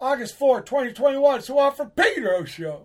August 4, 2021. So off for Pedro Show.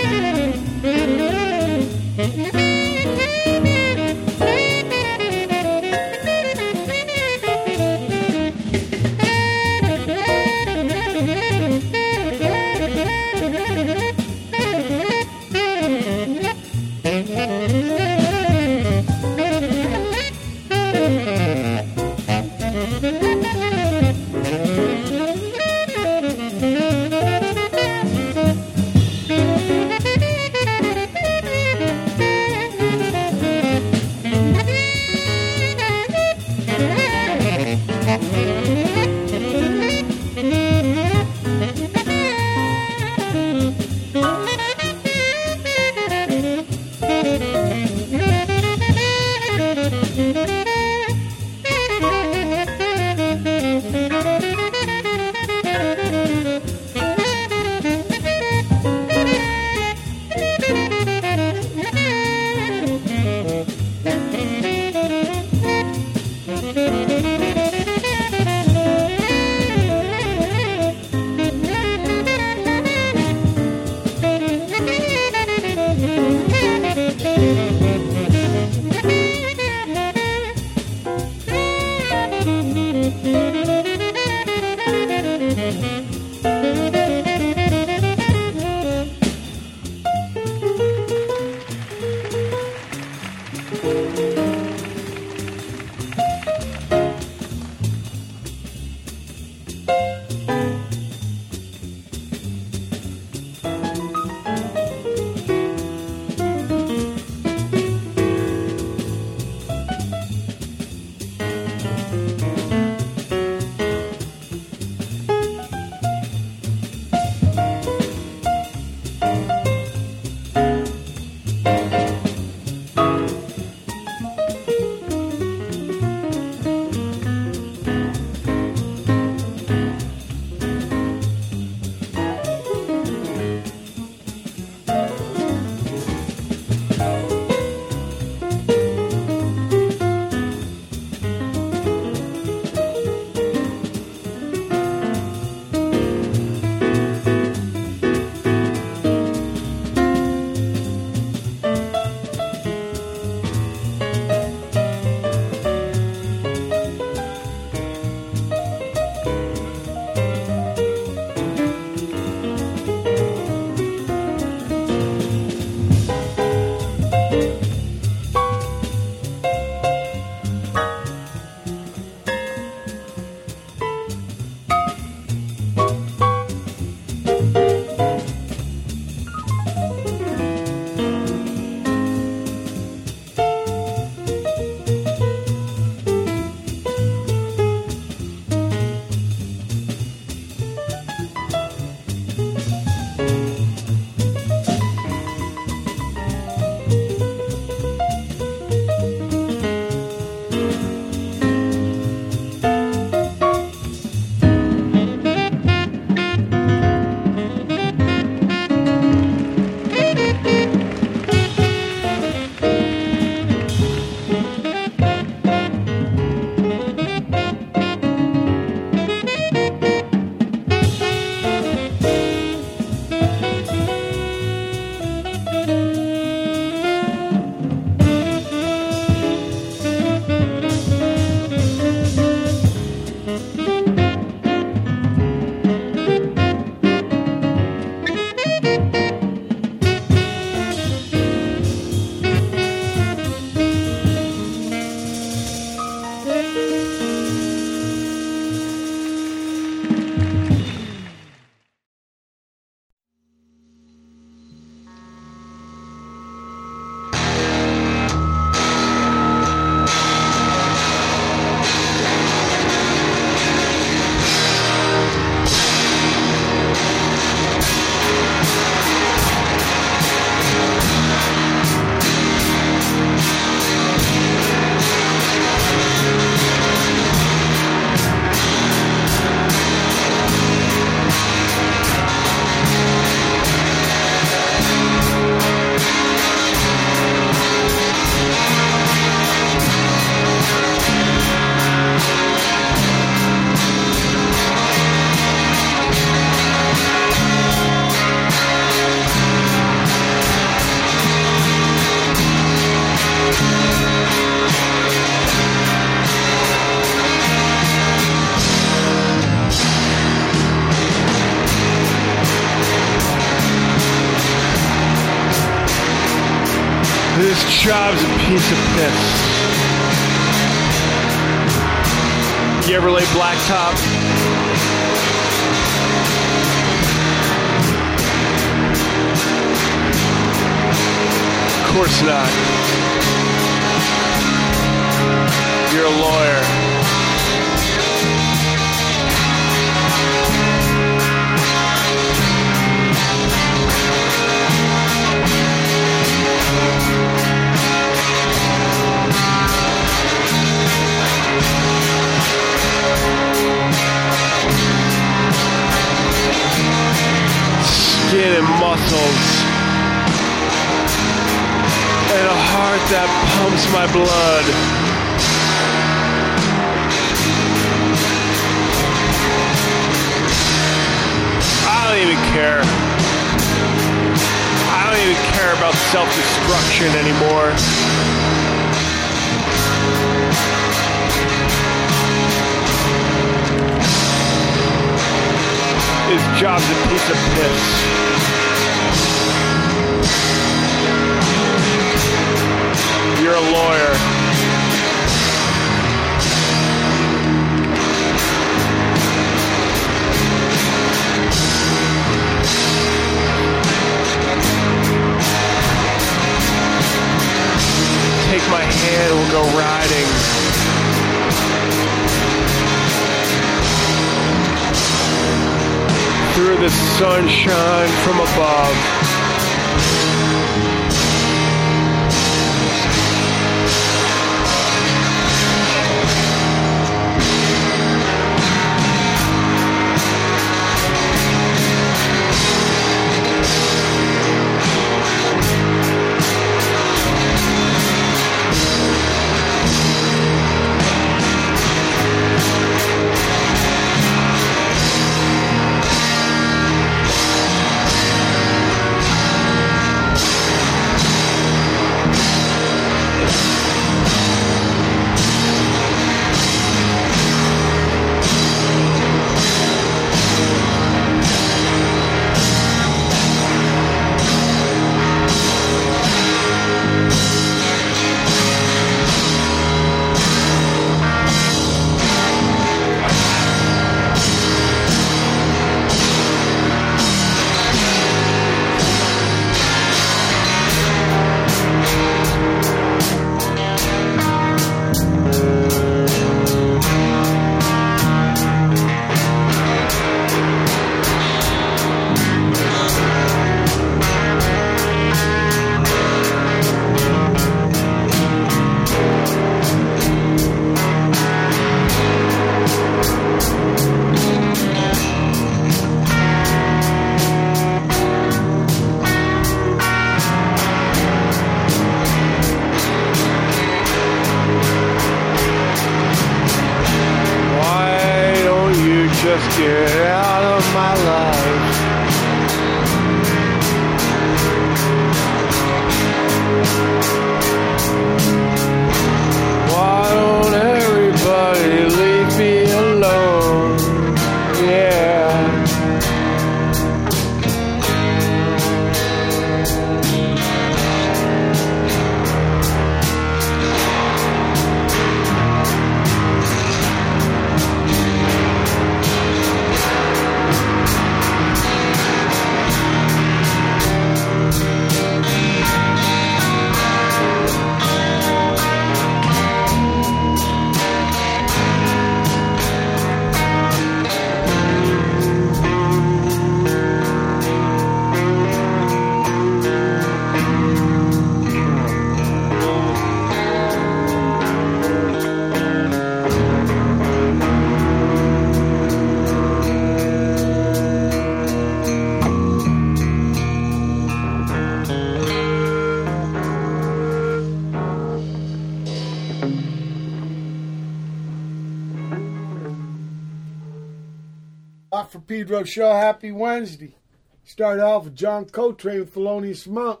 Wednesday. Start off with John Coltrane with Thelonious Monk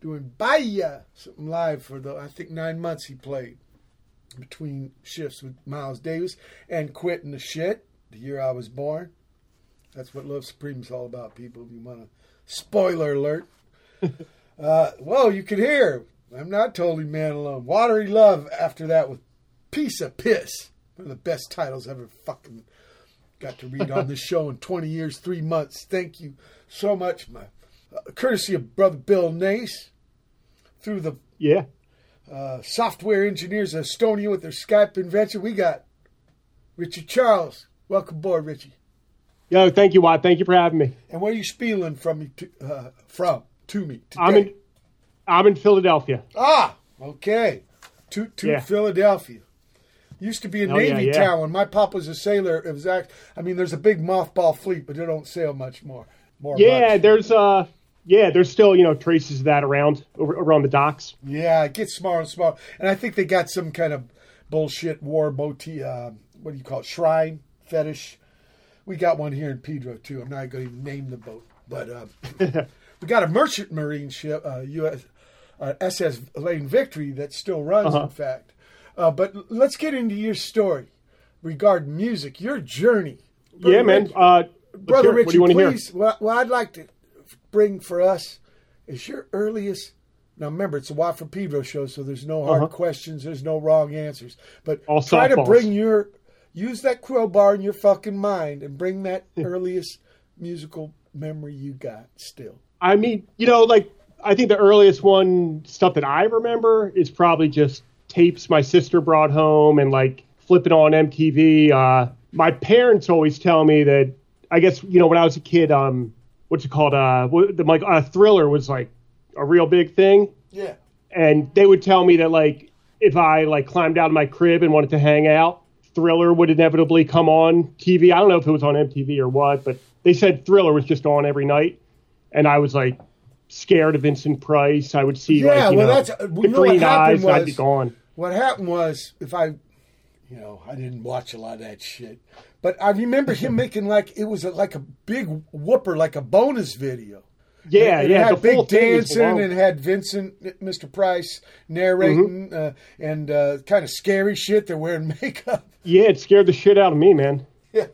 doing Bye-Ya. Something live for the, I think, nine months he played between shifts with Miles Davis and quitting the shit the year I was born. That's what Love Supreme is all about, people. If you want to, spoiler alert. uh, well, you could hear I'm not totally man alone. Watery Love after that with Piece of Piss. One of the best titles ever fucking got to read on this show in 20 years, three months. Thank you so much, my uh, courtesy of brother Bill Nace through the Yeah. uh, software engineers of Estonia with their Skype invention. We got Richard Charles. Welcome aboard, Richie. Yo, thank you, Watt. Thank you for having me. And where are you spieling from me to, uh, from to me today? I'm in I'm in Philadelphia. Ah, okay. To to Yeah. Philadelphia. Used to be a Oh, yeah, Navy yeah. town. When my pop was a sailor, it was act. I mean, there's a big mothball fleet, but they don't sail much more. More. Yeah, much. there's uh yeah, there's still, you know, traces of that around over, around the docks. Yeah, it gets smaller and smaller, and I think they got some kind of bullshit war motif. Uh, what do you call it? Shrine fetish. We got one here in Pedro too. I'm not going to name the boat, but uh, we got a merchant marine ship, uh, U.S. Uh, SS Lane Victory that still runs. Uh-huh. In fact, uh, but let's get into your story regarding music, your journey. yeah, man. Rich- Uh Brother hear it. What do you want to hear? please. What, what I'd like to bring for us is your earliest. Now, remember, it's a Watt from Pedro show, so there's no hard Uh-huh. questions, there's no wrong answers. But All try to softballs. bring your use that crowbar in your fucking mind and bring that earliest musical memory you got. Still, I mean, you know, like I think the earliest one stuff that I remember is probably just tapes my sister brought home and like flipping on MTV. Uh, my parents always tell me that I guess you know when I was a kid, um, what's it called? Uh, the like uh, Thriller was like a real big thing, yeah, and they would tell me that like if I like climbed out of my crib and wanted to hang out, Thriller would inevitably come on TV. I don't know if it was on MTV or what, but they said Thriller was just on every night, and I was like scared of Vincent Price. I would see Yeah, like you well, know that's- uh, the you know green eyes, and I'd be was- gone. What happened was if I, you know, I didn't watch a lot of that shit, but I remember him making like it was a, like a big whooper, like a bonus video. Yeah, it, it yeah. had big full thing is dancing and had Vincent, Mr. Price narrating, Mm-hmm. uh, and uh, kind of scary shit. They're wearing makeup. yeah, it scared the shit out of me, man. Yeah,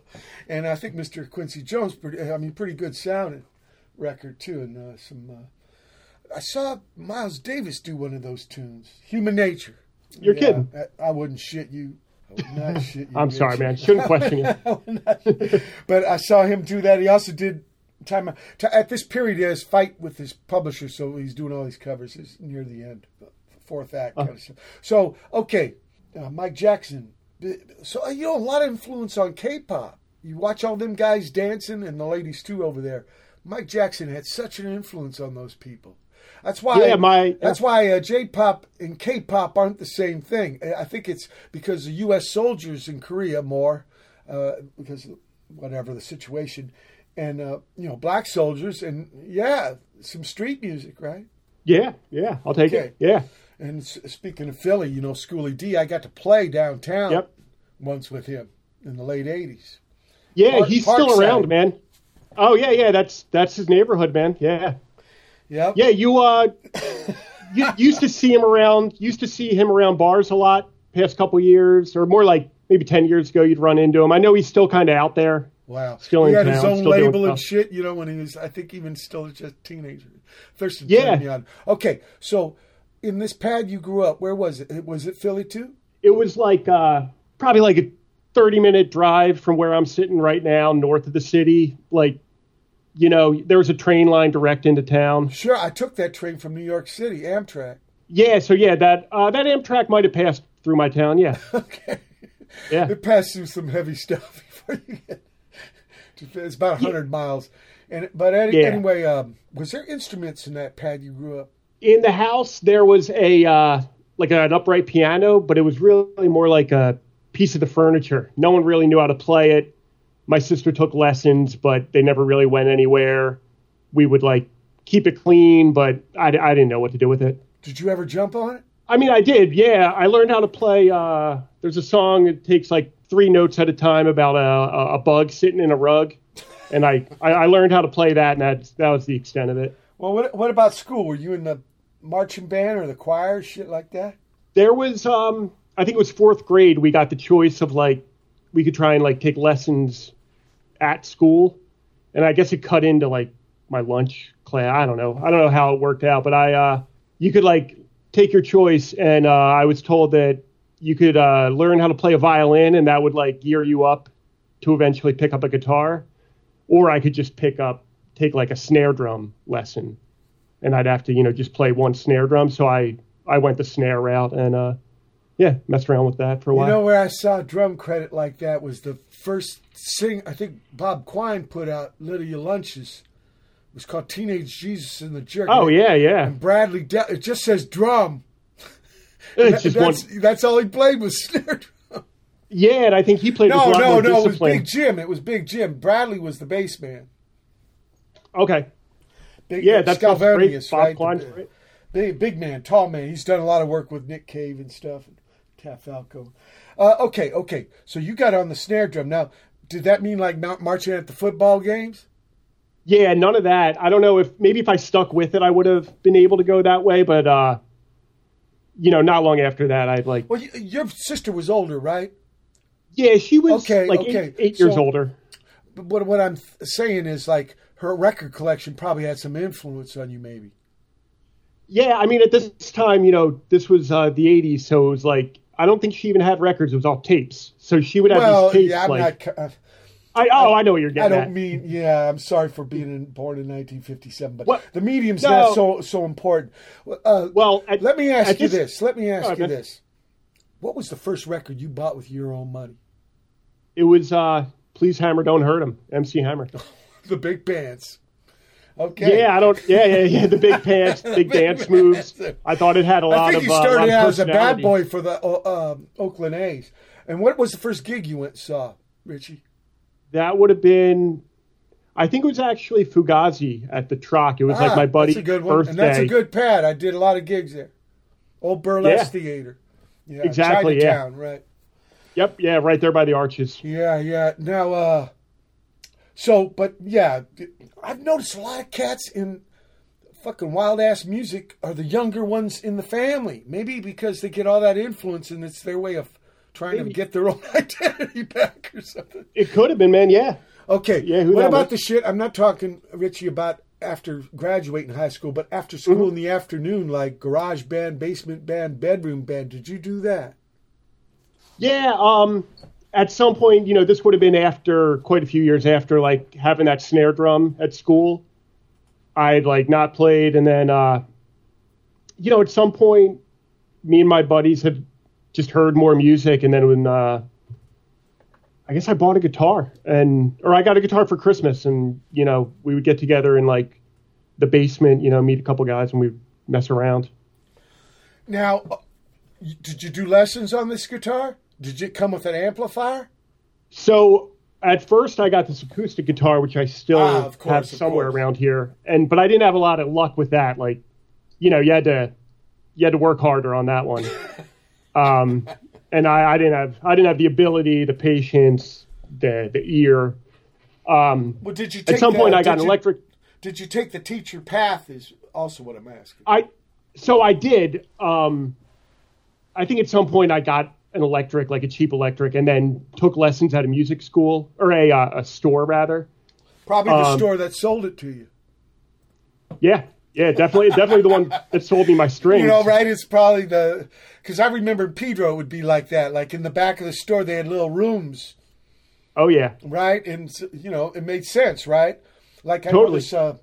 and I think Mr. Quincy Jones, pretty, I mean, pretty good sounding record too, and uh, some. Uh, I saw Miles Davis do one of those tunes, "Human Nature." You're Yeah, kidding. I, I wouldn't shit you. I would not shit you. I'm sorry, man. Shouldn't question you. but I saw him do that. He also did time at this period. He has fight with his publisher, so he's doing all these covers. It's near the end, fourth act kind of stuff. So okay, uh, Mike Jackson. So uh, you know a lot of influence on K-pop. You watch all them guys dancing and the ladies too over there. Mike Jackson had such an influence on those people. That's why. Yeah, my- That's why uh, J-pop and K-pop aren't the same thing. I think it's because the U.S. soldiers in Korea more, uh, because whatever the situation, and uh, you know black soldiers and yeah, some street music, right? Yeah, yeah. I'll take Okay. it. Yeah. And s- speaking of Philly, you know Schoolly D, I got to play downtown Yep. once with him in the late '80s. Yeah, Park- he's still around, man. Oh yeah, yeah. That's that's his neighborhood, man. Yeah. Yep. Yeah, you uh, you used to see him around. Used to see him around bars a lot. Past couple years, or more like maybe ten years ago, you'd run into him. I know he's still kind of out there. Wow. Still he in had his town, own still doing label and shit, you know, when he was, I think, even still just a teenager. Thurston Yeah. turned. Okay, so in this pad you grew up, where was it? Was it Philly too? It was like uh, probably like a thirty minute drive from where I'm sitting right now, north of the city. Like, you know, there was a train line direct into town. Sure, I took that train from New York City, Amtrak. Yeah, so yeah, that uh, that Amtrak might have passed through my town. Yeah, Okay. yeah. It passed through some heavy stuff before you get. to- It's about hundred miles, and but any, Yeah. anyway, um, was there instruments in that pad you grew up? in the house there was a uh, like an upright piano, but it was really more like a piece of the furniture. No one really knew how to play it. My sister took lessons, but they never really went anywhere. We would like keep it clean, but I, I didn't know what to do with it. Did you ever jump on it? I mean, I did. Yeah, I learned how to play. Uh, there's a song that takes like three notes at a time about a, a, bug sitting in a rug, and I, I, I learned how to play that, and that that was the extent of it. Well, what what about school? Were you in the marching band or the choir, shit like that? there was um i think it was fourth grade we got the choice of like we could try and like take lessons at school and i guess it cut into like my lunch class i don't know i don't know how it worked out but i uh you could like take your choice, and uh, I was told that you could uh, learn how to play a violin, and that would like gear you up to eventually pick up a guitar, or I could just pick up take like a snare drum lesson, and I'd have to you know just play one snare drum. So I I went the snare route and uh, yeah, messed around with that for a while. You know where I saw drum credit like that was the first sing I think Bob Quine put out Lydia Lunch's. It was called Teenage Jesus and the Jerk. oh yeah, yeah. And Bradley De- it just says drum. It's just one. that's, that's all he played was snare drum. Yeah, and I think he played with No, no, no, it was. Big Jim. It was Big Jim. Bradley was the bass man. Okay. Big, Yeah, that's that's Bob right? Great. Big, big man, tall man. He's done a lot of work with Nick Cave and stuff, and Cat Falco. Uh, okay, okay. So you got on the snare drum. Now, did that mean like mar- marching at the football games? Yeah, none of that. I don't know if maybe if I stuck with it, I would have been able to go that way. But uh, you know, not long after that, I'd like. Well, your sister was older, right? Yeah, she was Okay, like okay. eight, eight years older. But what, what I'm saying is like her record collection probably had some influence on you, maybe. Yeah, I mean, at this time, you know, this was uh, the '80s, so it was like I don't think she even had records. It was all tapes. So she would have Well, these tapes. yeah, I'm like, not. uh, I oh, I know what you're getting. I don't at. mean, yeah. I'm sorry for being in, born in 1957, but What? the medium's No. not so so important. Uh, well, at, let me ask you this- this. Let me ask Go you ahead. this. What was the first record you bought with your own money? It was uh, "Please Hammer, Don't Hurt Him," MC Hammer. The Big Pants. Okay. Yeah, I don't. Yeah, yeah, yeah. The big pants, big Big dance moves. I thought it had a I lot think of. you uh, started of out as a bad boy for the uh, um, Oakland A's. And what was the first gig you went and saw, Richie? That would have been. I think it was actually Fugazi at the Troc. It was like Ah, my buddy's That's a good one, birthday. and that's a good pad. I did a lot of gigs there. Old Burlesque Yeah. Theater. Yeah, Exactly, yeah. Right. Yep, yeah, right there by the arches. Yeah, yeah. Now, uh, so, but yeah, I've noticed a lot of cats in fucking wild ass music are the younger ones in the family. Maybe because they get all that influence and it's their way of trying to get their own identity back or something. It could have been, man. Yeah, Okay. Yeah, who what about the shit? I'm not talking, Richie, about after graduating high school, but after school Mm-hmm. in the afternoon, like garage band, basement band, bedroom band. Did you do that? yeah. Um, at some point, you know, this would have been after quite a few years after like having that snare drum at school. I'd like not played, and then, uh, you know, at some point, me and my buddies had just heard more music, and then when. Uh, I guess I bought a guitar and or I got a guitar for Christmas and you know we would get together in like the basement you know meet a couple guys and we'd mess around. Now, uh, did you do lessons on this guitar? Did it come with an amplifier? So at first I got this acoustic guitar which I still Ah, course, have somewhere around here and but I didn't have a lot of luck with that like you know you had to you had to work harder on that one. um and I, I didn't have I didn't have the ability, the patience, the the ear. Um Well, did you take at some the- point I got did an electric Did you take the teacher path? Is also what I'm asking. I so I did. Um, I think at some point I got an electric, like a cheap electric, and then took lessons at a music school or a uh, a store rather. Probably the um, store that sold it to you. Yeah, yeah, definitely, definitely the one that sold me my strings. You know, right? It's probably the because I remember Pedro would be like that. Like in the back of the store, they had little rooms, Oh yeah, right? And you know, it made sense, right? Like I know Totally. this uh,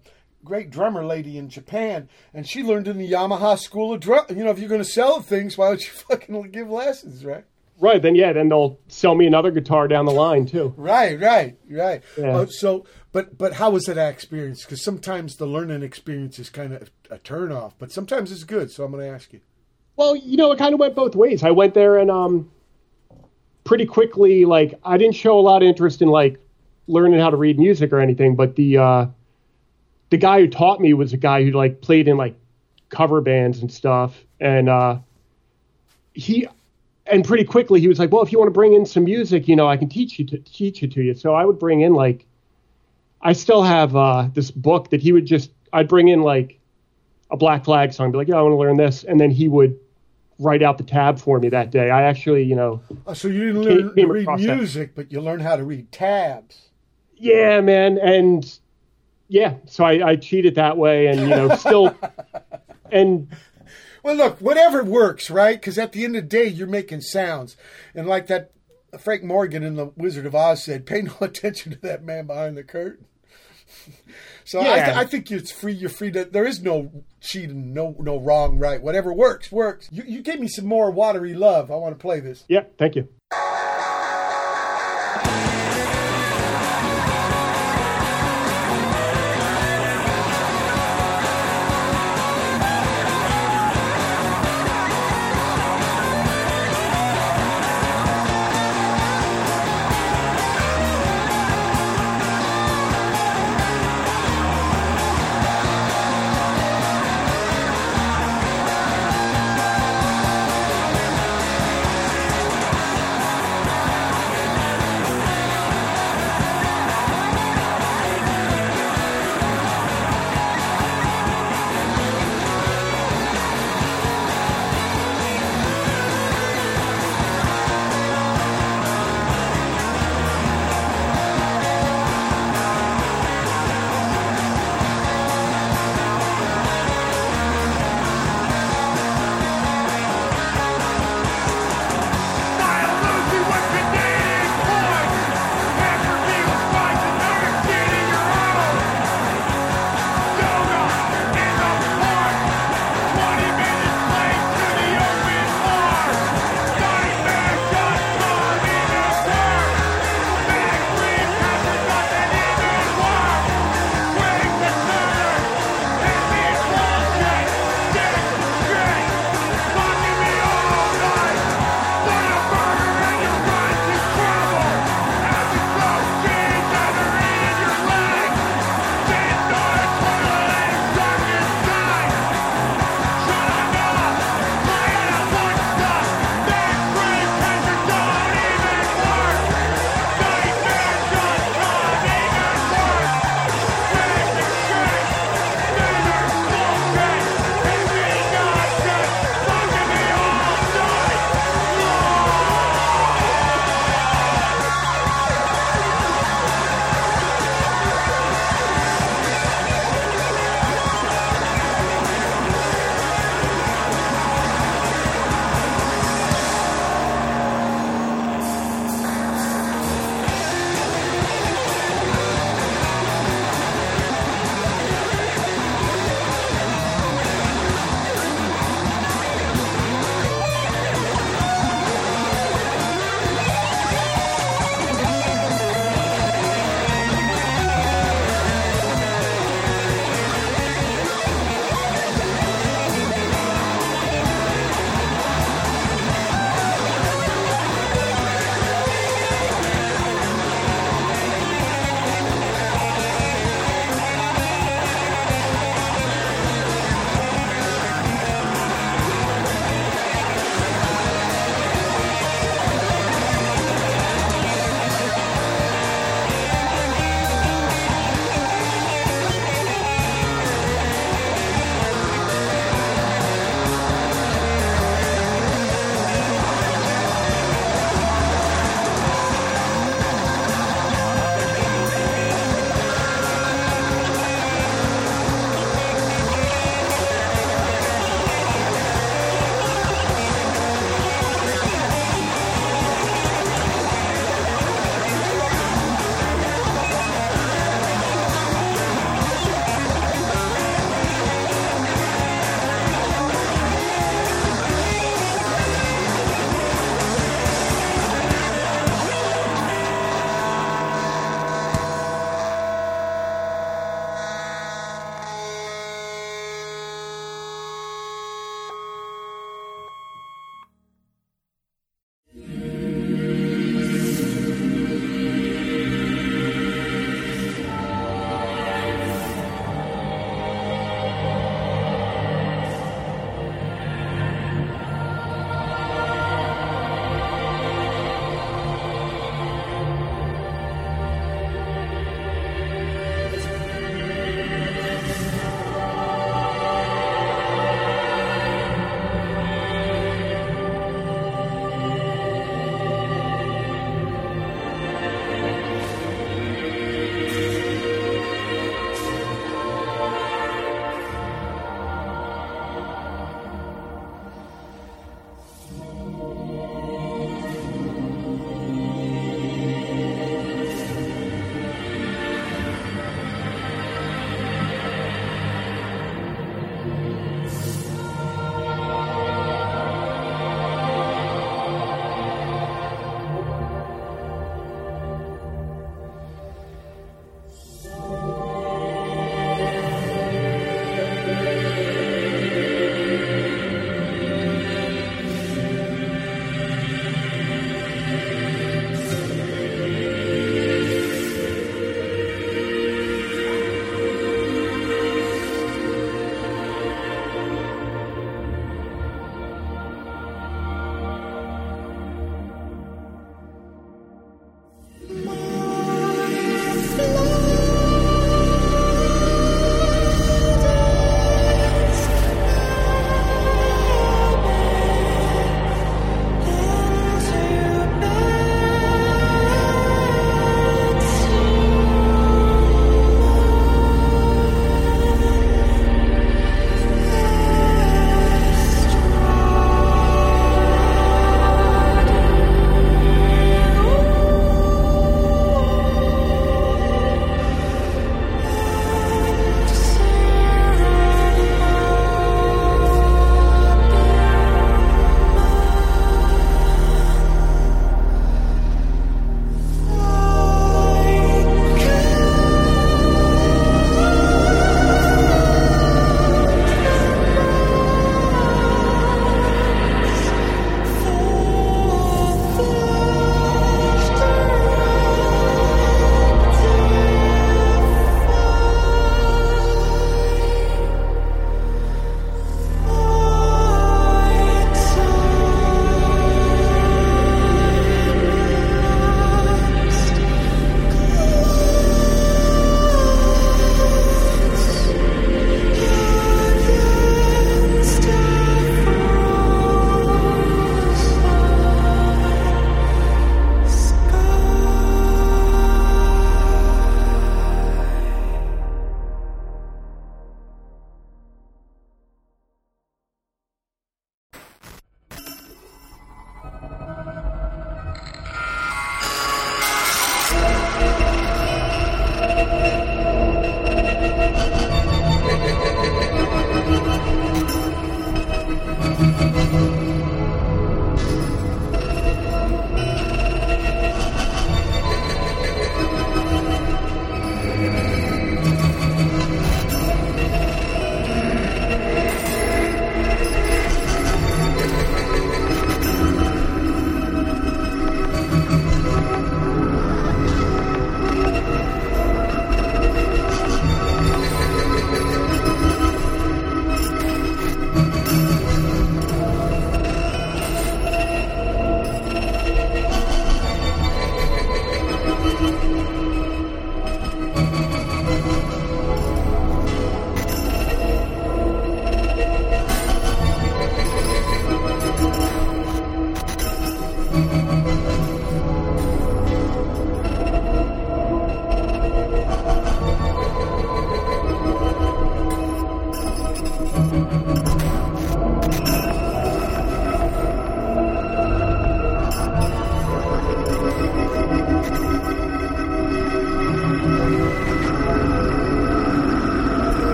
great drummer lady in Japan, and she learned in the Yamaha School of Drum. You know, if you're going to sell things, why don't you fucking give lessons, right? right. Then yeah, then they'll sell me another guitar down the line too. Right, right, right. Yeah. Uh, so, but but how was that experience? Because sometimes the learning experience is kind of a turn off, but sometimes it's good. So I'm going to ask you. Well, you know, it kind of went both ways. I went there and um, pretty quickly, like I didn't show a lot of interest in like learning how to read music or anything, but the uh, the guy who taught me was a guy who like played in like cover bands and stuff, and uh, he and pretty quickly he was like, well, if you want to bring in some music, you know, I can teach you to teach it to you. So I would bring in like, I still have uh, this book that he would just I'd bring in like a Black Flag song, be like, yeah, I want to learn this, and then he would write out the tab for me that day. I actually, you know, Oh, so you didn't learn to read across that. music, but you learned how to read tabs. yeah, man, and yeah, so I, I cheated that way, and you know, still, and Well, look, whatever works, right? Because at the end of the day, you're making sounds, and like that uh, Frank Morgan in the Wizard of Oz said, "Pay no attention to that man behind the curtain." so I, Yeah. th- I think it's free. You're free to. There is no cheating, no no wrong, right. Whatever works, works. You, you gave me some more watery love. I want to play this. Yeah, thank you.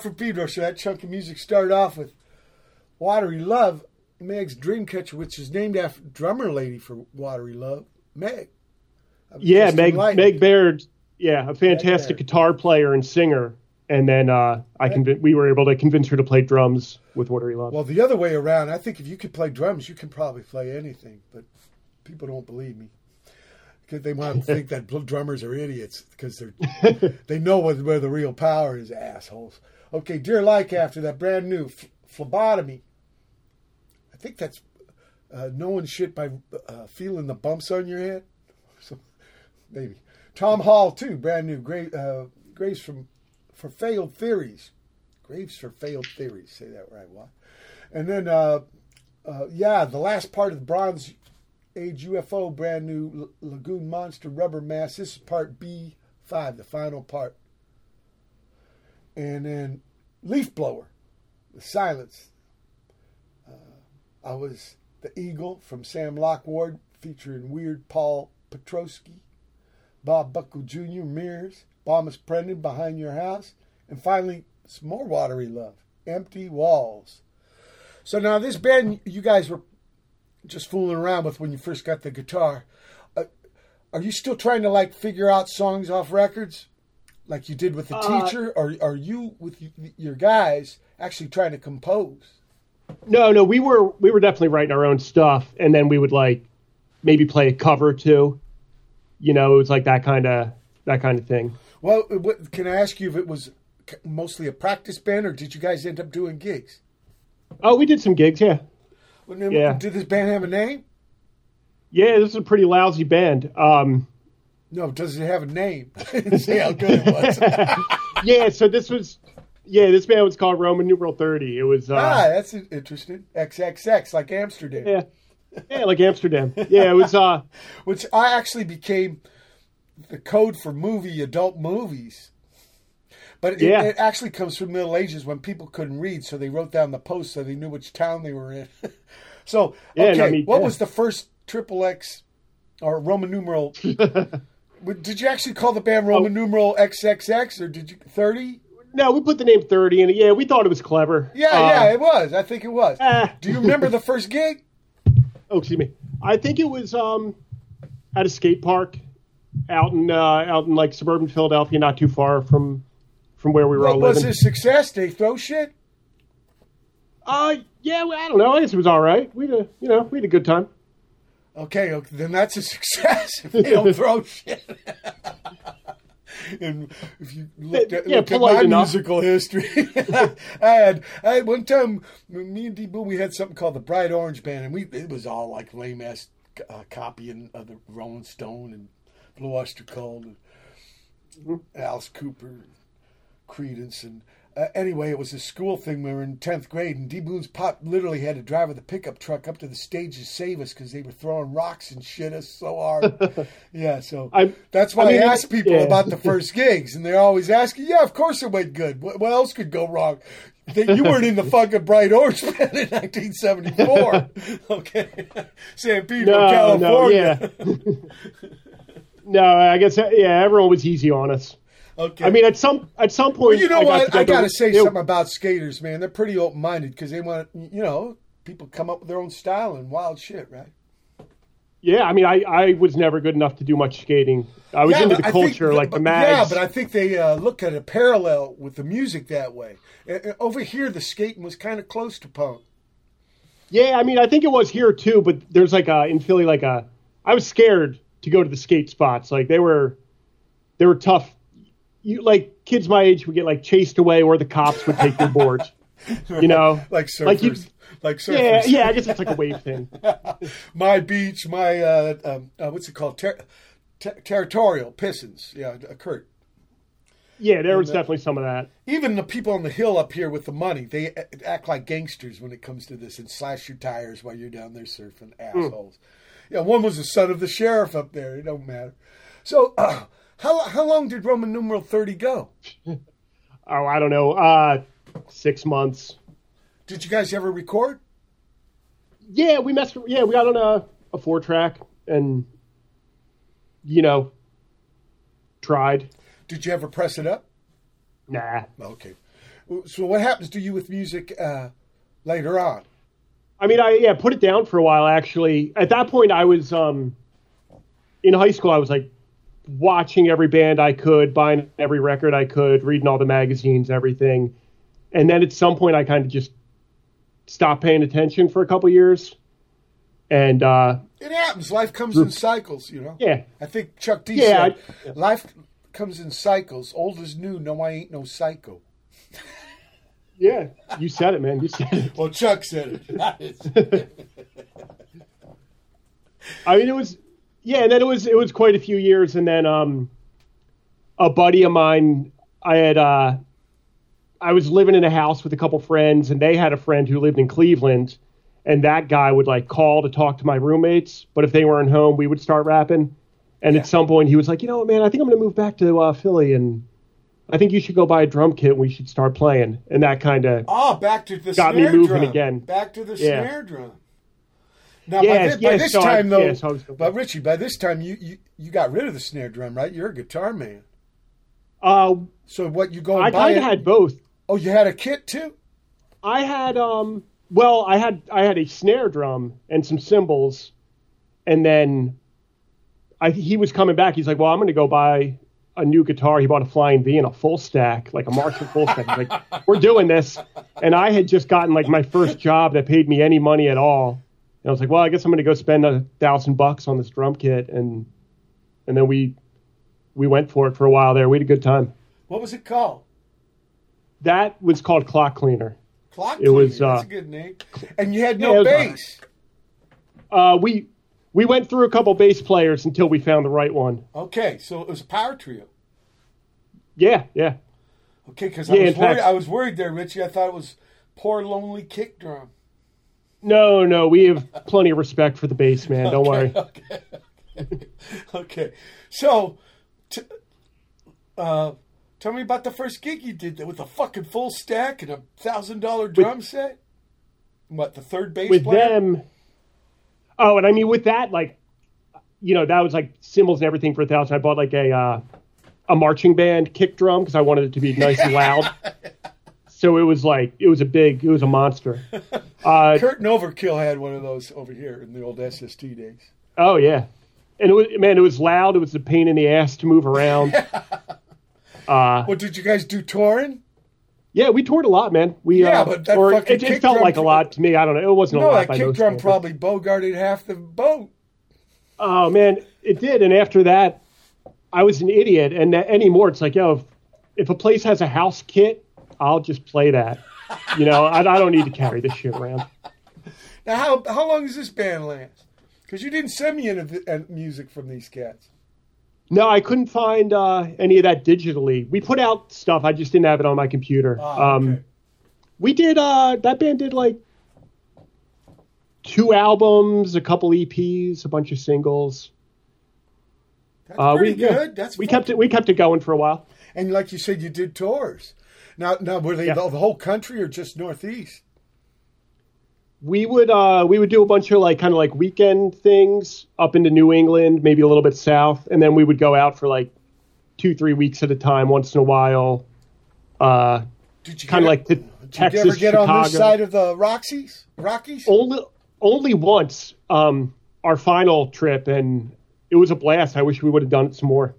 For Pedro, so that chunk of music started off with Watery Love, Meg's Dreamcatcher, which is named after drummer lady for Watery Love, Meg. I'm Yeah, Meg. Meg Baird, yeah, a fantastic guitar player and singer. And then uh, I conv- we were able to convince her to play drums with Watery Love. Well, the other way around, I think if you could play drums, you can probably play anything, but people don't believe me. Because they want to think that drummers are idiots because they're they know where, where the real power is, assholes. Okay, Dear Laika after that brand new ph- phlebotomy. I think that's uh, knowing shit by uh, feeling the bumps on your head. So, maybe Tom Hall too, brand new. Gra- uh, Graves from for failed theories. Graves for failed theories. Say that right, what? And then, uh, uh, yeah, the last part of the Bronze Age UFO, brand new L- Lagoon Monster Rubber Mask. This is part B five, the final part. And then Leafblower, the Silence. Uh, I was the Eagle from Sam Locke Ward, featuring Weird Paul Petroskey, Bob Bucko Jr. Mirrors, Bomis Prendin behind your house, and finally some more watery love, Empty Walls. So now this band you guys were just fooling around with when you first got the guitar. Uh, are you still trying to like figure out songs off records, like you did with the Uh, teacher, or are you with your guys actually trying to compose? No, no, we were we were definitely writing our own stuff, and then we would like maybe play a cover too. You know, it was like that kind of that kind of thing. Well, uh, what, can I ask you if it was mostly a practice band, or did you guys end up doing gigs? Oh, we did some gigs, yeah, Well, Yeah. Did this band have a name? yeah. This is a pretty lousy band. Um, No, does it have a name? See how good it was. yeah, so this was yeah, this band was called Roman numeral thirty. It was uh, ah, that's interesting. XXX, like Amsterdam. yeah, yeah, like Amsterdam. Yeah, it was uh, which I actually became the code for movie adult movies. But it, Yeah. it actually comes from Middle Ages when people couldn't read, so they wrote down the post so they knew which town they were in. so, Yeah, okay, no, I mean, what yeah. was the first triple X or Roman numeral? Did you actually call the band Roman Oh. numeral XXX or did you thirty? no, we put the name thirty in it. Yeah, we thought it was clever. Yeah, Uh, yeah, it was. I think it was. ah. Do you remember the first gig? Oh, excuse me. I think it was um, at a skate park out in uh, out in like suburban Philadelphia, not too far from from where we were all What was it success? They throw shit? Uh, yeah, well, I don't know. I guess it was all right. We had a you know we had a good time. Okay, okay, then that's a success. If they don't throw shit. and if you look at, Yeah, look at my enough. musical history, I had I had one time me and D. Boon we had something called the Bright Orange Band, and we it was all like lame ass uh, copying of the Rolling Stone and Blue Oyster Cult and Mm-hmm. Alice Cooper, and Creedence, and uh, anyway, it was a school thing. We were in tenth grade, and D. Boon's pop literally had to drive with a pickup truck up to the stage to save us because they were throwing rocks and shit us so hard. yeah, so I'm- that's why I, I ask people yeah. about the first gigs, and they're always asking, "Yeah, of course it went good. What, what else could go wrong?" that you weren't in the fucking Bright Orange Band in 1974. okay, San Pedro, No, California. no, yeah. no, I guess yeah, everyone was easy on us. Okay, I mean, at some at some point, well, you know I got what? to go I gotta say something about skaters, man. They're pretty open minded because they want, you know, people come up with their own style and wild shit, right? Yeah, I mean, I, I was never good enough to do much skating. I was Yeah, into the I think culture, that- like the mags. Yeah, but I think they uh, look at a parallel with the music that way. Uh, over here, the skating was kind of close to punk. Yeah, I mean, I think it was here too, but there's like a in Philly, like a. I was scared to go to the skate spots. Like they were, they were tough. You like kids my age would get like chased away, or the cops would take your board. You know, like surfers. Like you- like surfers. yeah, yeah. I guess it's like a wave thing. my beach, my uh, um, uh, what's it called? Ter- ter- territorial Pissings. Yeah, uh, Kurt. Yeah, there was uh, definitely some of that. Even the people on the hill up here with the money, they act like gangsters when it comes to this and slash your tires while you're down there surfing. Assholes. Yeah, one was the son of the sheriff up there. It don't matter. So, uh, how how long did Roman numeral thirty go? Oh, I don't know. Uh, six months. Did you guys ever record? Yeah, we messed. Yeah, we got on a, a four track and, you know, tried. Did you ever press it up? Nah. Okay. So what happens to you with music uh, later on? I mean, I yeah put it down for a while. Actually, at that point, I was um, in high school. I was like watching every band I could, buying every record I could, reading all the magazines, everything. And then at some point, I kind of just stopped paying attention for a couple years. And uh, It happens. Life comes in cycles, you know. yeah, I think Chuck D Yeah, said, I- "Life comes in cycles. Old is new. No, I ain't no psycho." yeah, you said it, man. You said it. Well, Chuck said it. I mean, it was, yeah, and then it was, it was quite a few years, and then um, a buddy of mine, I had, uh, I was living in a house with a couple friends, and they had a friend who lived in Cleveland, and that guy would like call to talk to my roommates, but if they weren't home, we would start rapping, and at some point he was like, you know what, man, I think I'm gonna move back to uh, Philly, and I think you should go buy a drum kit, and we should start playing, and that kind of, oh, back to the Got me moving drum. again. Back to the Yeah. snare drum. Now, by, Yes, by this so I- time, though, yes, but Richie, by this time, you, you you got rid of the snare drum, right? You're a guitar man. uh, So what you go I kind of had both. Oh, you had a kit too. I had um well, I had I had a snare drum and some cymbals, and then I he was coming back. He's like, "Well, I'm going to go buy a new guitar." He bought a Flying V and a full stack, like a Marshall full stack. He's like, "We're doing this," and I had just gotten like my first job that paid me any money at all. And I was like, "Well, I guess I'm going to go spend a thousand bucks on this drum kit," and and then we we went for it for a while there. We had a good time. What was it called? That was called Clockcleaner. Clock Cleaner. It was, Cleaner. That's uh, a good name. And you had Yeah, no it was bass. Uh, we we went through a couple bass players until we found the right one. Okay, so it was a power trio. Yeah, yeah. Okay, because I was worried. fact- I was worried there, Richie. I thought it was poor lonely kick drum. No, no, we have plenty of respect for the bass man. Don't worry. Okay, okay. so t- uh, tell me about the first gig you did with a fucking full stack and a thousand dollar drum set. What the third bass With player? them. Oh, and I mean with that, like, you know, that was like cymbals and everything for a thousand. I bought like a uh, a marching band kick drum because I wanted it to be nice and loud. So it was like it was a big, it was a monster. Uh, Kurt Overkill had one of those over here in the old SST days. oh yeah, and it was man, it was loud. It was a pain in the ass to move around. Uh, What did you guys do touring? Yeah, we toured a lot, man. We Yeah, uh, but that or fucking it, it felt drum like a lot to me. I don't know. It wasn't a lot. No, that kick drum standards. probably bogarted half the boat. Oh man, it did. And after that, I was an idiot. And that, anymore, it's like, yo, if, if a place has a house kit, I'll just play that. You know, I, I don't need to carry this shit around. Now, how how long does this band last? Because you didn't send me any uh, music from these cats. No, I couldn't find uh, any of that digitally. We put out stuff. I just didn't have it on my computer. Ah, um, okay. we did. Uh, that band did like two albums, a couple EPs, a bunch of singles. That's Uh, pretty we, yeah, good. That's we kept it. We kept it going for a while. And like you said, you did tours. Now, now were they Yeah. the, whole country or just Northeast? we would uh we would do a bunch of like kind of like weekend things up into New England, maybe a little bit south, and then we would go out for like two three weeks at a time, once in a while. Uh, Did you kind of like to Did Texas, you ever get Chicago. on this side of the Rockies? Rockies? only only once. Um, our final trip, and it was a blast. I wish we would have done it some more.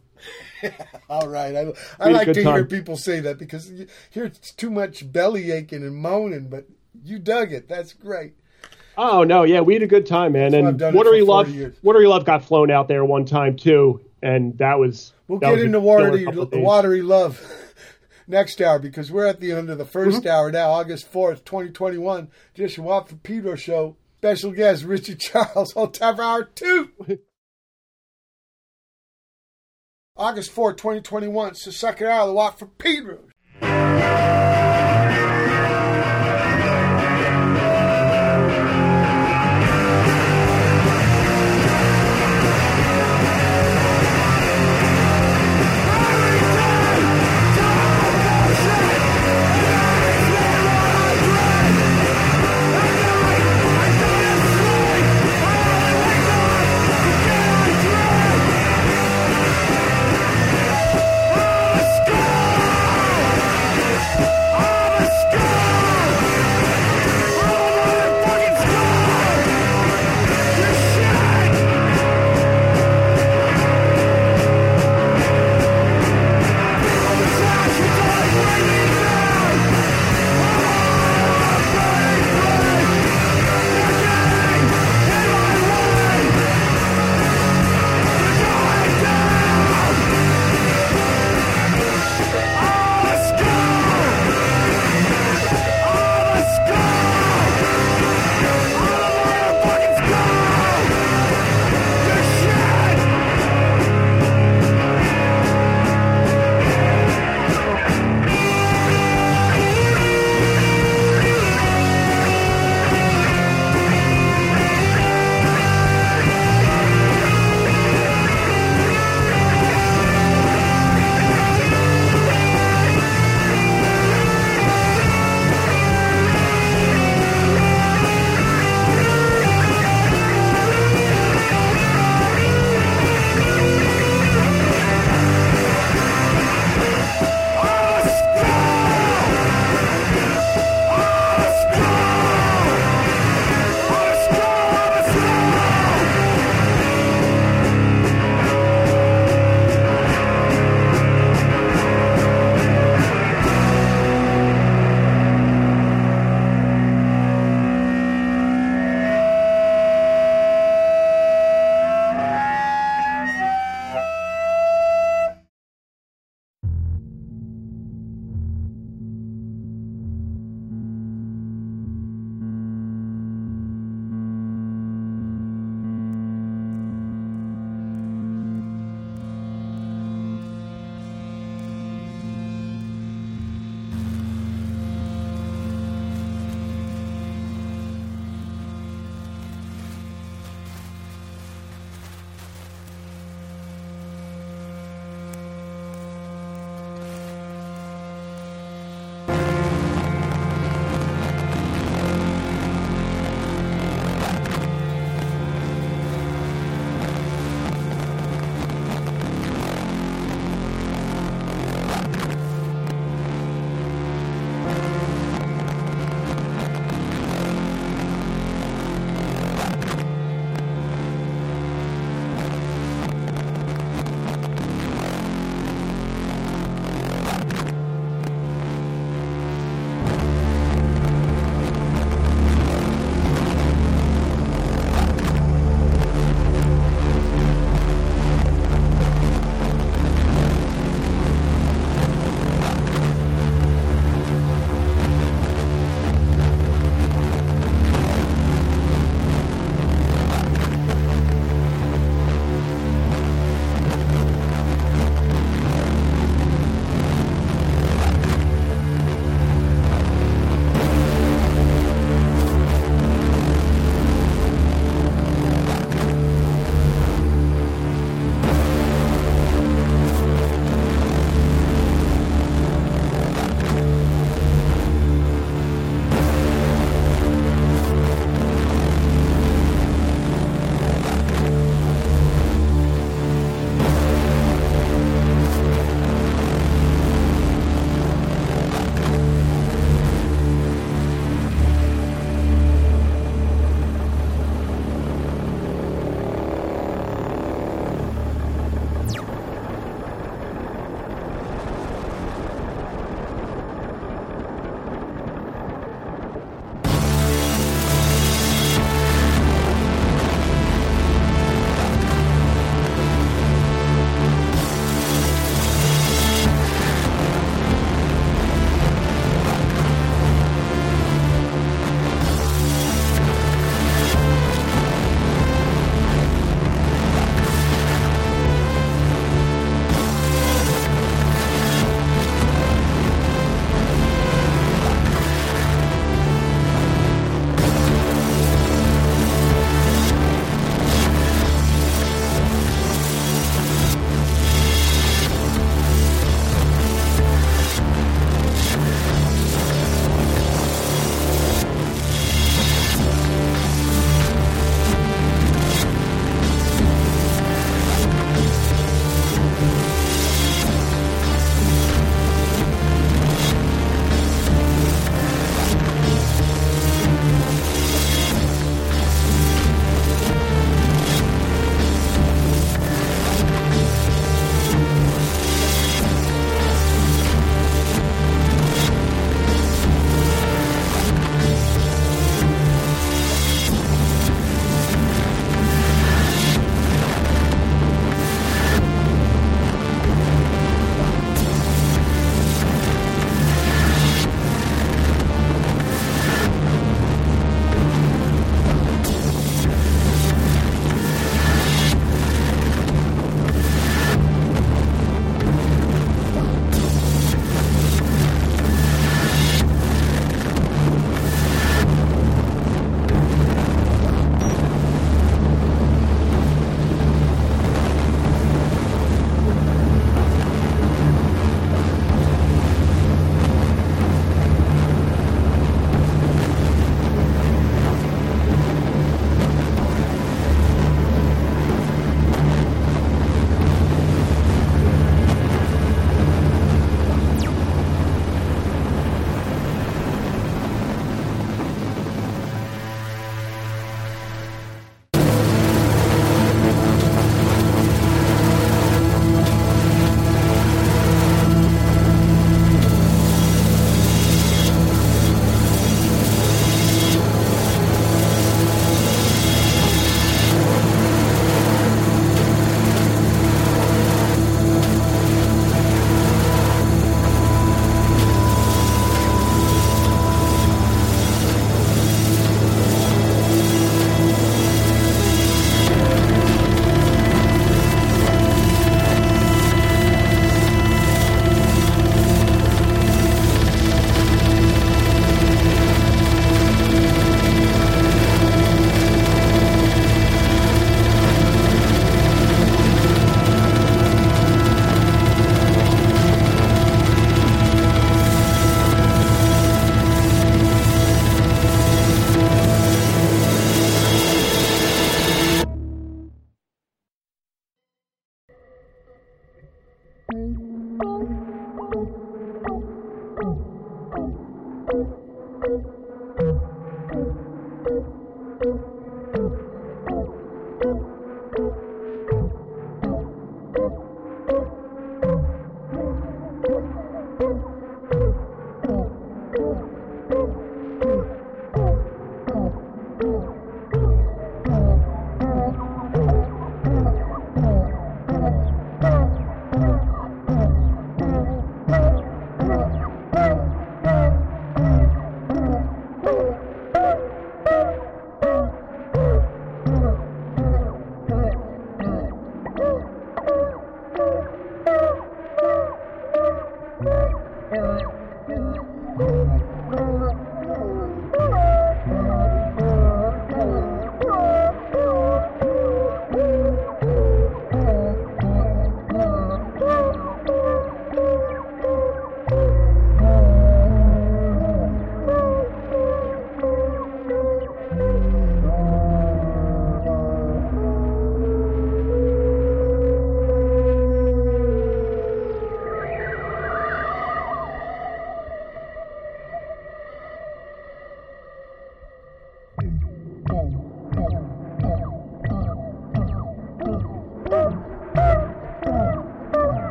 All right. I, I We had a like to hear people say that because you hear it's too much belly aching and moaning, but you dug it. That's great. Oh no, yeah, we had a good time, man. I've And Watery Love, years. Watery Love got flown out there one time too, and that was. We'll that get was into watery, couple of days. watery love next hour because we're at the end of the 1st Mm-hmm. hour now, August 4th, 2021. Just a Watt for Pedro show. Special guest Richard Charles on time for hour two. August 4, 2021. It's the second hour of the Watt for Pedro.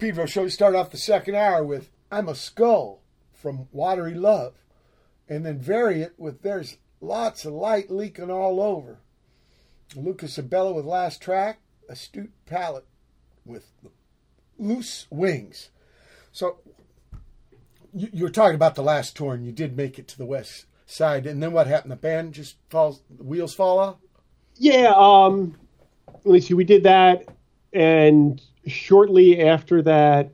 Pedro show. We start off the second hour with I'm a Skull from Watery Love. And then Variat with There's Lots of Light Leaking All Over. Lucas Abela with Last Track. Astute Palate with Loose Wings. So you, you were talking about the last tour and you did make it to the west side. And then what happened? The band just falls, the wheels fall off? Yeah, um, let me see. We did that, and shortly after that,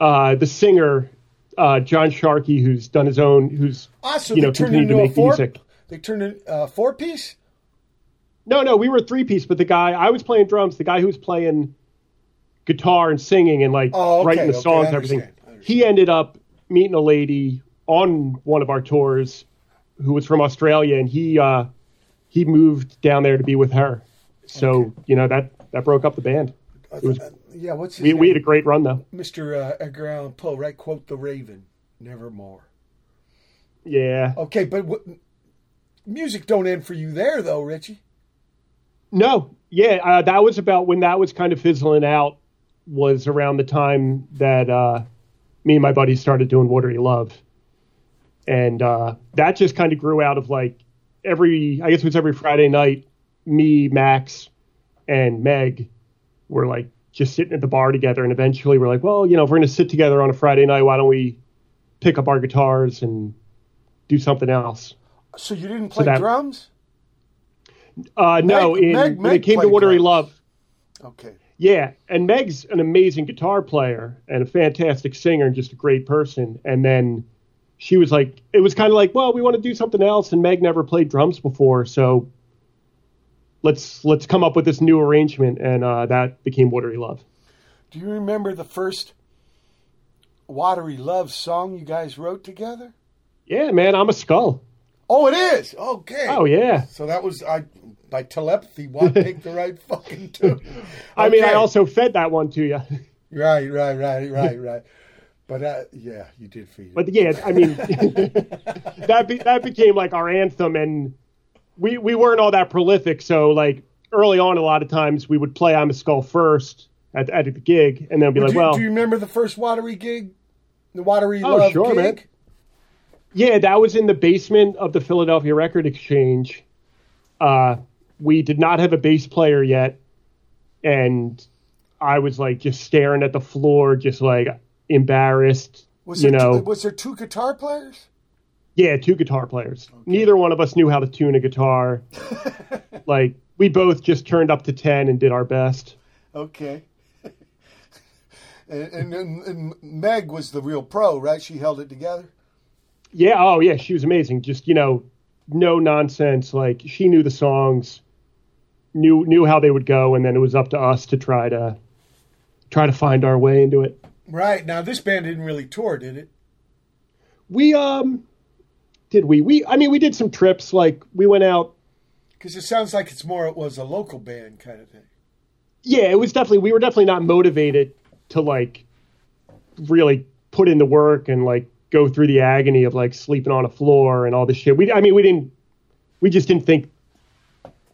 uh, the singer uh, John Sharkey, who's done his own, who's Also, you know Ah, they turned continued to into a make four. music. They turned in a four piece. No, no, we were three piece, but the guy I was playing drums. The guy who was playing guitar and singing and like Oh, okay, writing the okay, songs and everything. understand, I understand. He ended up meeting a lady on one of our tours who was from Australia, and he uh, he moved down there to be with her. So you know that that broke up the band. Was, Uh, yeah, what's his we, name? we had a great run though. Mr. Uh, Edgar Allan Poe, right? Quote the Raven, nevermore. Yeah. Okay, but what, music don't end for you there, though, Richie. No, yeah, uh, that was about when that was kind of fizzling out. Was around the time that uh, me and my buddy started doing Watery Love, and uh, that just kind of grew out of like every. I guess it was every Friday night. Me, Max, and Meg were like just sitting at the bar together, and eventually we're like, well, you know, if we're gonna sit together on a Friday night, why don't we pick up our guitars and do something else? So you didn't play that- drums? Uh, no, Meg- in, Meg- when it came to Watery drums. Love. Okay. Yeah, and Meg's an amazing guitar player and a fantastic singer and just a great person. And then she was like, it was kind of like, well, we want to do something else, and Meg never played drums before, so let's let's come up with this new arrangement, and uh, that became Watery Love. Do you remember the first Watery Love song you guys wrote together? Yeah, man, I'm a skull. Oh, it is. Okay. Oh yeah. So that was I by telepathy. What picked the right fucking tune? I mean, I also fed that one to you. right, right, right, right, right. But uh, yeah, you did feed it. But yeah, I mean, that be, that became like our anthem, and we we weren't all that prolific. So like early on, a lot of times we would play "I'm a Skull" first at at the gig, and then be like, well, do you remember the first Watery gig? The Watery Oh, Love sure, gig? man. yeah, that was in the basement of the Philadelphia Record Exchange. Uh, we did not have a bass player yet, and I was like just staring at the floor, just like embarrassed. Was you there know, two, was there two guitar players? Yeah, two guitar players. Neither one of us knew how to tune a guitar. like we both just turned up to ten and did our best. Okay. and, and, and, and Meg was the real pro, right? She held it together. Yeah, oh yeah, she was amazing. Just you know, no nonsense. Like she knew the songs, knew knew how they would go, and then it was up to us to try to try to find our way into it. Right. Now this band didn't really tour, did it? We um, did we? We I mean, we did some trips. Like we went out. Because it sounds like it's more it was a local band kind of thing. Yeah, it was definitely we were definitely not motivated to like really put in the work and like go through the agony of like sleeping on a floor and all this shit. We I mean we didn't we just didn't think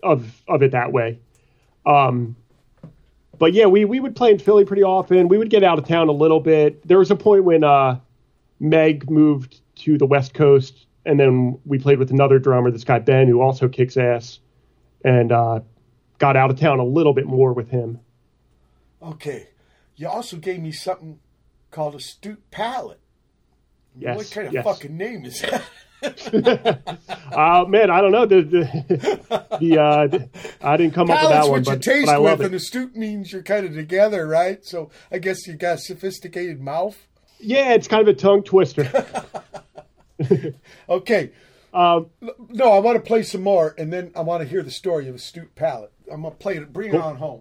of of it that way. Um but yeah, we we would play in Philly pretty often. We would get out of town a little bit. There was a point when uh Meg moved to the West Coast and then we played with another drummer, this guy Ben who also kicks ass and uh got out of town a little bit more with him. Okay. You also gave me something called Astute Palate. Yes. what kind of yes. fucking name is that? Uh, man, I don't know. The the, the uh, the- I didn't come up with that one, what you but, taste but I love with, and it. astute means you're kind of together, right? So I guess you got a sophisticated mouth. Yeah, it's kind of a tongue twister. Okay. Um, No, I want to play some more, and then I want to hear the story of Astute Palate. I'm gonna play it. Bring it on home.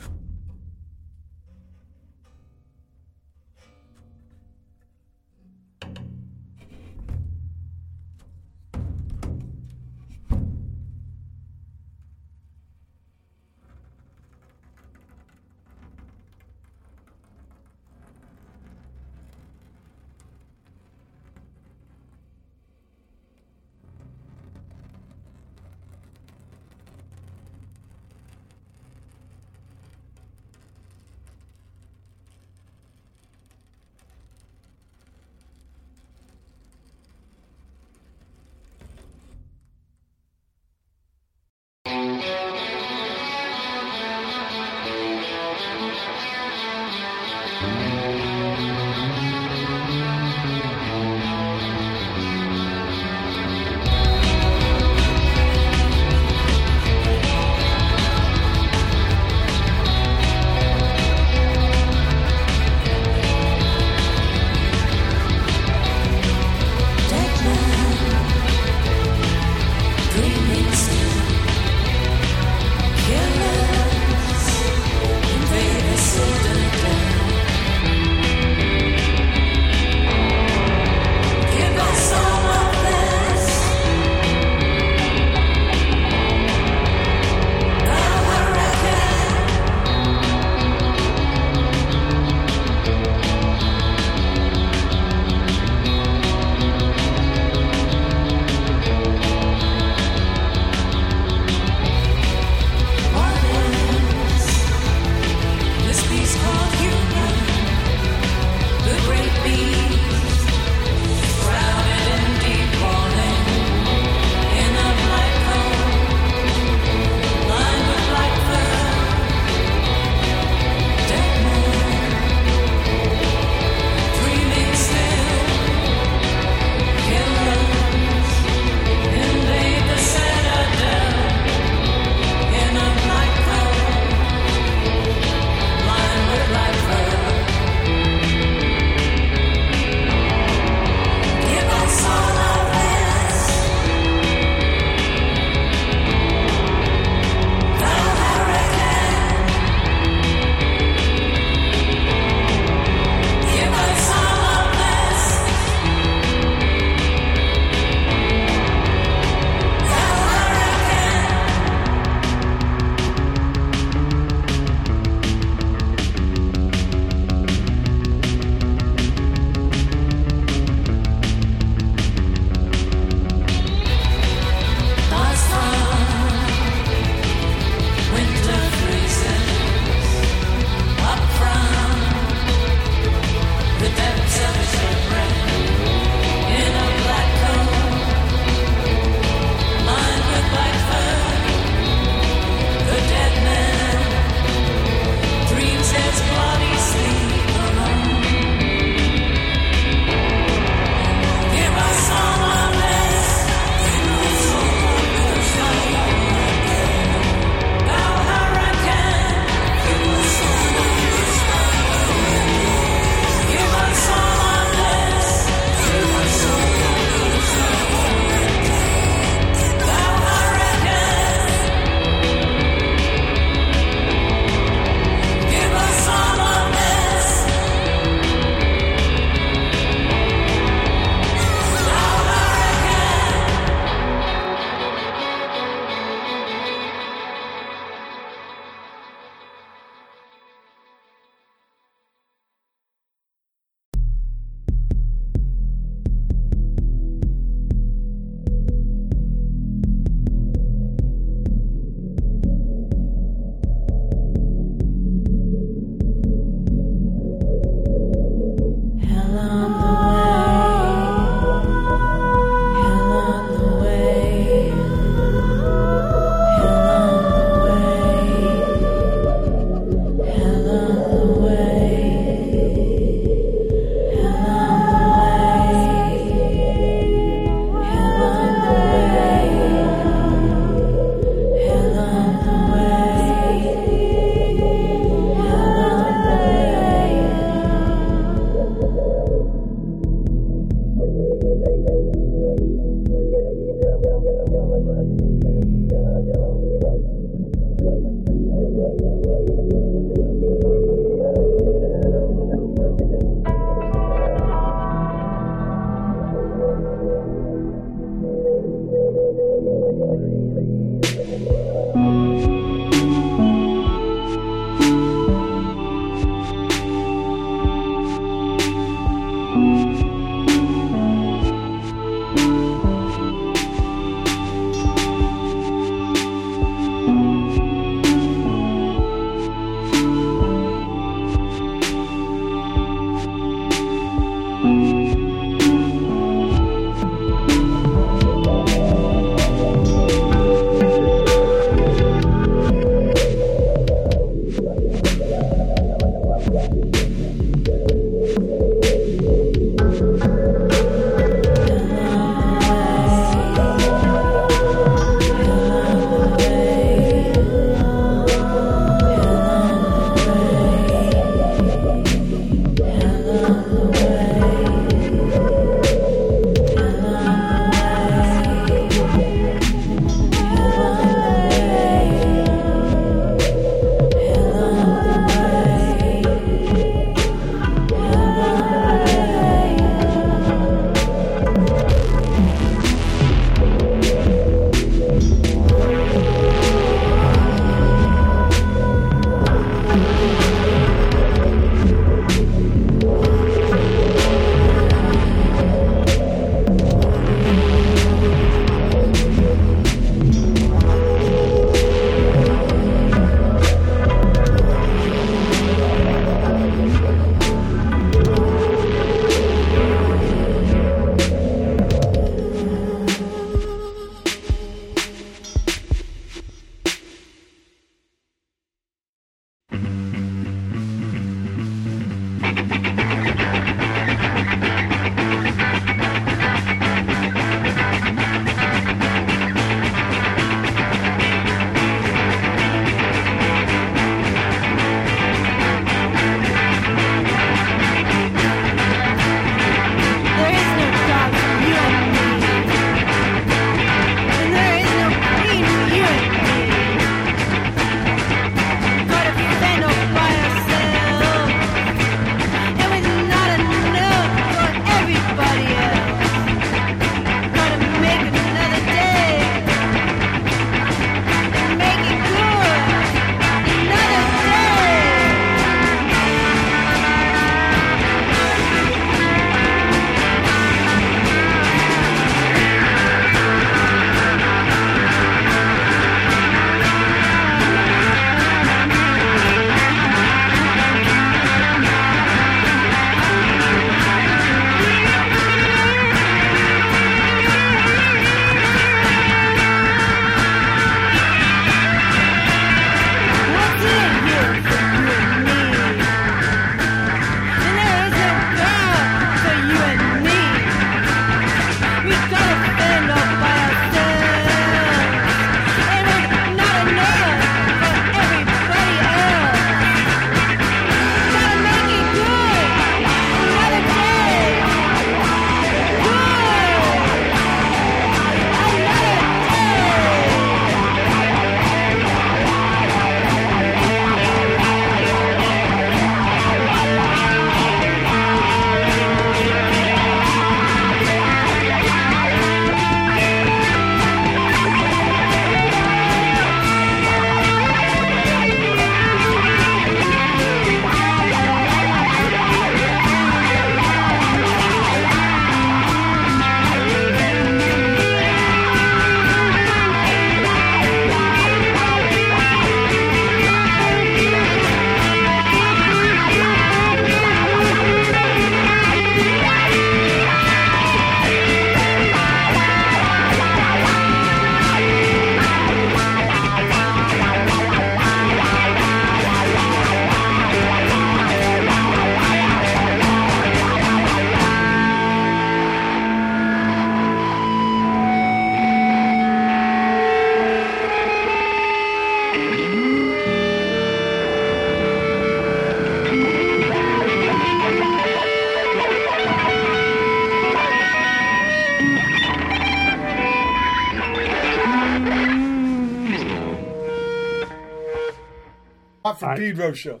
Show.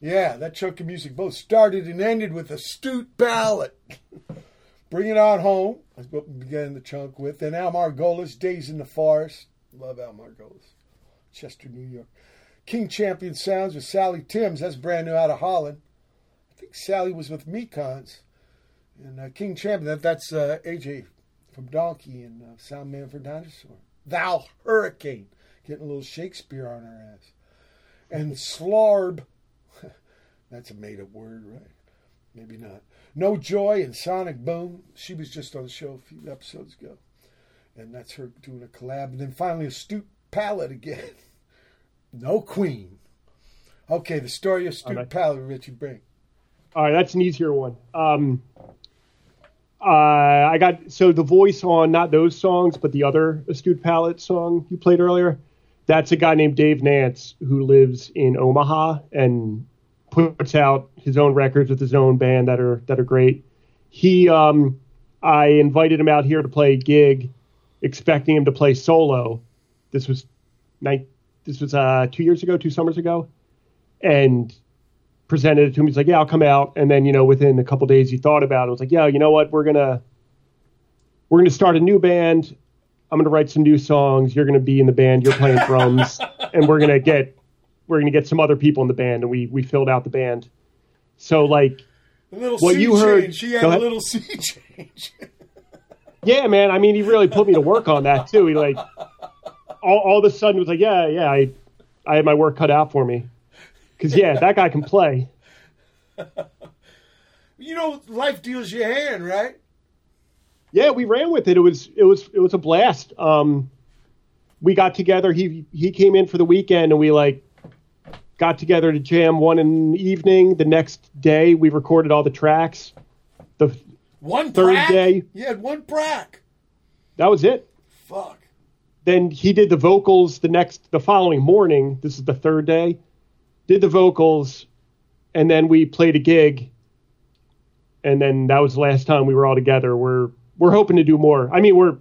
Yeah, that chunk of music both started and ended with Astute Palate. Bring it on home. We began the chunk with. Then Al Margolis, Days in the Forest. Love Al Margolis. Chester, New York. King Champion Sounds with Sally Timms. That's brand new out of Holland. I think Sally was with Mekons. And uh, King Champion, that, that's uh, AJ from Donkey and uh, Sound Man for Dinosaur. Thou Hurricane. Getting a little Shakespeare on her ass. And Slorb. That's a made up word, right? Maybe not. No Joy and Sonic Boom. She was just on the show a few episodes ago. And that's her doing a collab. And then finally, Astute Palate again. no Queen. Okay, the story of Astute Alright. Palette, Richie Brink. All right, that's an easier one. Um, uh, I got so the voice on not those songs, but the other Astute Palate song you played earlier. That's a guy named Dave Nance who lives in Omaha and puts out his own records with his own band that are that are great. He, um, I invited him out here to play a gig, expecting him to play solo. This was night. This was uh, two years ago, two summers ago, and presented it to him. He's like, "Yeah, I'll come out." And then, you know, within a couple days, he thought about it. Was like, "Yeah, you know what? We're gonna we're gonna start a new band. I'm gonna write some new songs. You're gonna be in the band. You're playing drums, and we're gonna get we're gonna get some other people in the band." And we we filled out the band. So like, A little What sea you heard- She had a little sea change. yeah, man. I mean, he really put me to work on that too. He like all, all of a sudden was like, "Yeah, yeah, I I had my work cut out for me." Because yeah, that guy can play. you know, life deals you a hand, right? Yeah, we ran with it. It was it was it was a blast. Um, we got together. He he came in for the weekend, and we like got together to jam one in the evening. The next day, we recorded all the tracks. The One Third prac? day. You had one prac. that was it. Fuck. Then he did the vocals the next the following morning. This is the third day. Did the vocals, and then we played a gig. And then that was the last time we were all together. We're we're hoping to do more. I mean, we're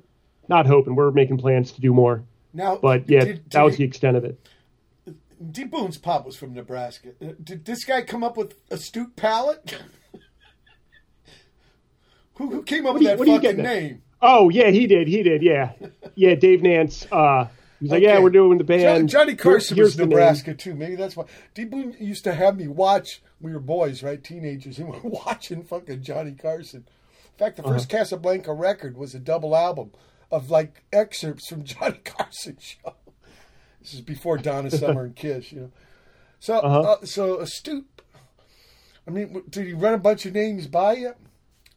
not hoping. We're making plans to do more. Now, But yeah, did- that was the extent of it. D. Boon's pop was from Nebraska. Uh, Did this guy come up with astute palate? who, who came up What with you- that fucking name? Oh yeah, he did. He did. Yeah, yeah. Dave Nance. Uh, he was like, "Yeah, we're doing the band." Johnny Here- Carson was the name. Nebraska too. Maybe that's why. D Boone used to have me watch. We were boys, right? Teenagers, and we were watching fucking Johnny Carson. In fact, the Uh-huh. first Casablanca record was a double album of like excerpts from Johnny Carson show. This is before Donna Summer and Kiss, you know. So, Uh-huh. uh, so astute. I mean, did he run a bunch of names by you?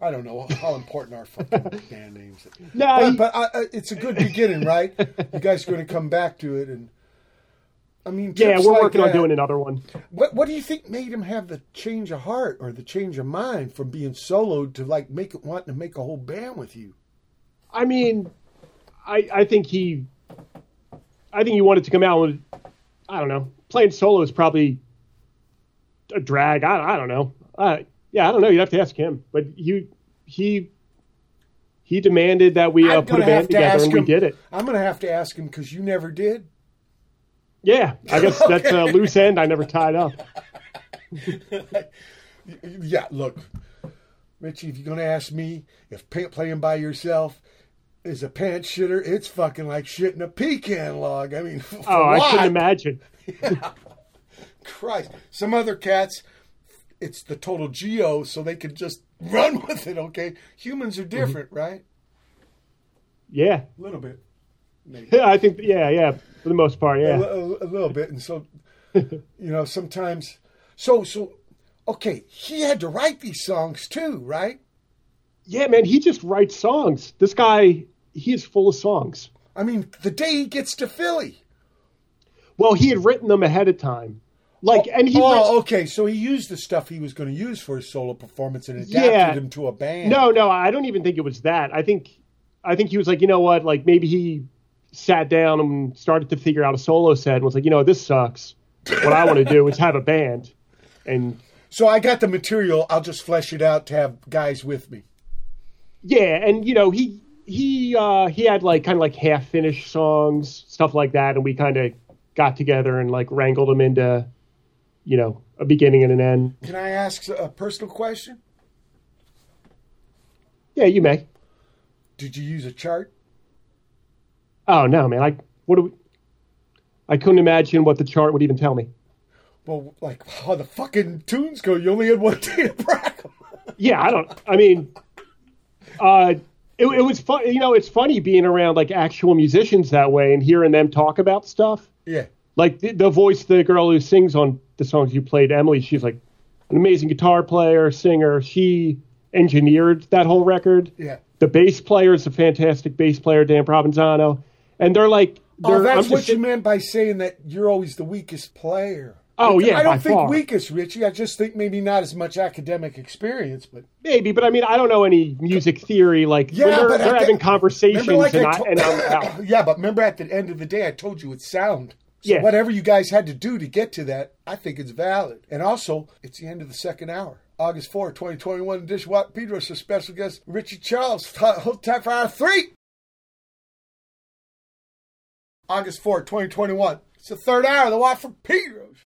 I don't know how important our fucking band names. are. No, but, he- but I, I, it's a good beginning, right? You guys are going to come back to it, and I mean, Yeah, we're like working on doing another one. What What do you think made him have the change of heart or the change of mind from being soloed to like make it wanting to make a whole band with you? I mean, I I think he, I think he wanted to come out with, I don't know, playing solo is probably a drag. I I don't know. Uh, yeah, I don't know. You'd have to ask him, but he he he demanded that we uh, put a band to together, and we did it. I'm gonna have to ask him because you never did. Yeah, I guess that's a loose end I never tied up. Yeah, look, Richie, if you're gonna ask me if playing by yourself is a pants shitter, it's fucking like shitting a pecan log. I mean, Oh, I couldn't imagine. Christ, some other cats, it's the total geo, so they can just run with it. Okay, humans are mm-hmm. different, right? Yeah, A little bit, maybe. yeah, I think yeah, yeah, for the most part, yeah. li- a little bit, and so you know sometimes. So so, okay, he had to write these songs too, right? Yeah, man, he just writes songs. This guy, he is full of songs. I mean, the day he gets to Philly. Well, he had written them ahead of time. Like, and he oh, writes- oh, okay. So he used the stuff he was going to use for his solo performance and adapted Yeah. him to a band. No, no, I don't even think it was that. I think, I think he was like, you know what? Like maybe he sat down and started to figure out a solo set and was like, you know, this sucks. What I want to do is have a band, and So I got the material. I'll just flesh it out to have guys with me. yeah, and you know, he he uh he had like kind of like half finished songs, stuff like that, and we kind of got together and like wrangled them into, you know, a beginning and an end. Can I ask a personal question? Yeah, you may. Did you use a chart? Oh no, man! I what do we? I couldn't imagine what the chart would even tell me. Well, like how the fucking tunes go. You only had one day to prac 'em. Yeah, I don't. I mean, uh, it, it was fun. You know, it's funny being around like actual musicians that way and hearing them talk about stuff. Yeah. Like the, the voice, the girl who sings on the songs you played, Emily. She's like an amazing guitar player, singer. She engineered that whole record. Yeah. The bass player is a fantastic bass player, Dan Provenzano, and they're like. Oh, they're, Oh, that's I'm just what you meant by saying that you're always the weakest player. Oh, yeah, I don't think far. weakest, Richie. I just think maybe not as much academic experience, but Maybe, but I mean, I don't know any music theory. Like Yeah, they're, but they're having conversations, like and, I I, and I'm out. yeah, but remember at the end of the day, I told you it's sound. So Yeah. whatever you guys had to do to get to that, I think it's valid. And also, it's the end of the second hour. August 4, 2021, Dishwatt Pedros, a special guest, Richie Charles. Hold time for hour three. August 4, 2021. It's the third hour of the Watt from Pedro's.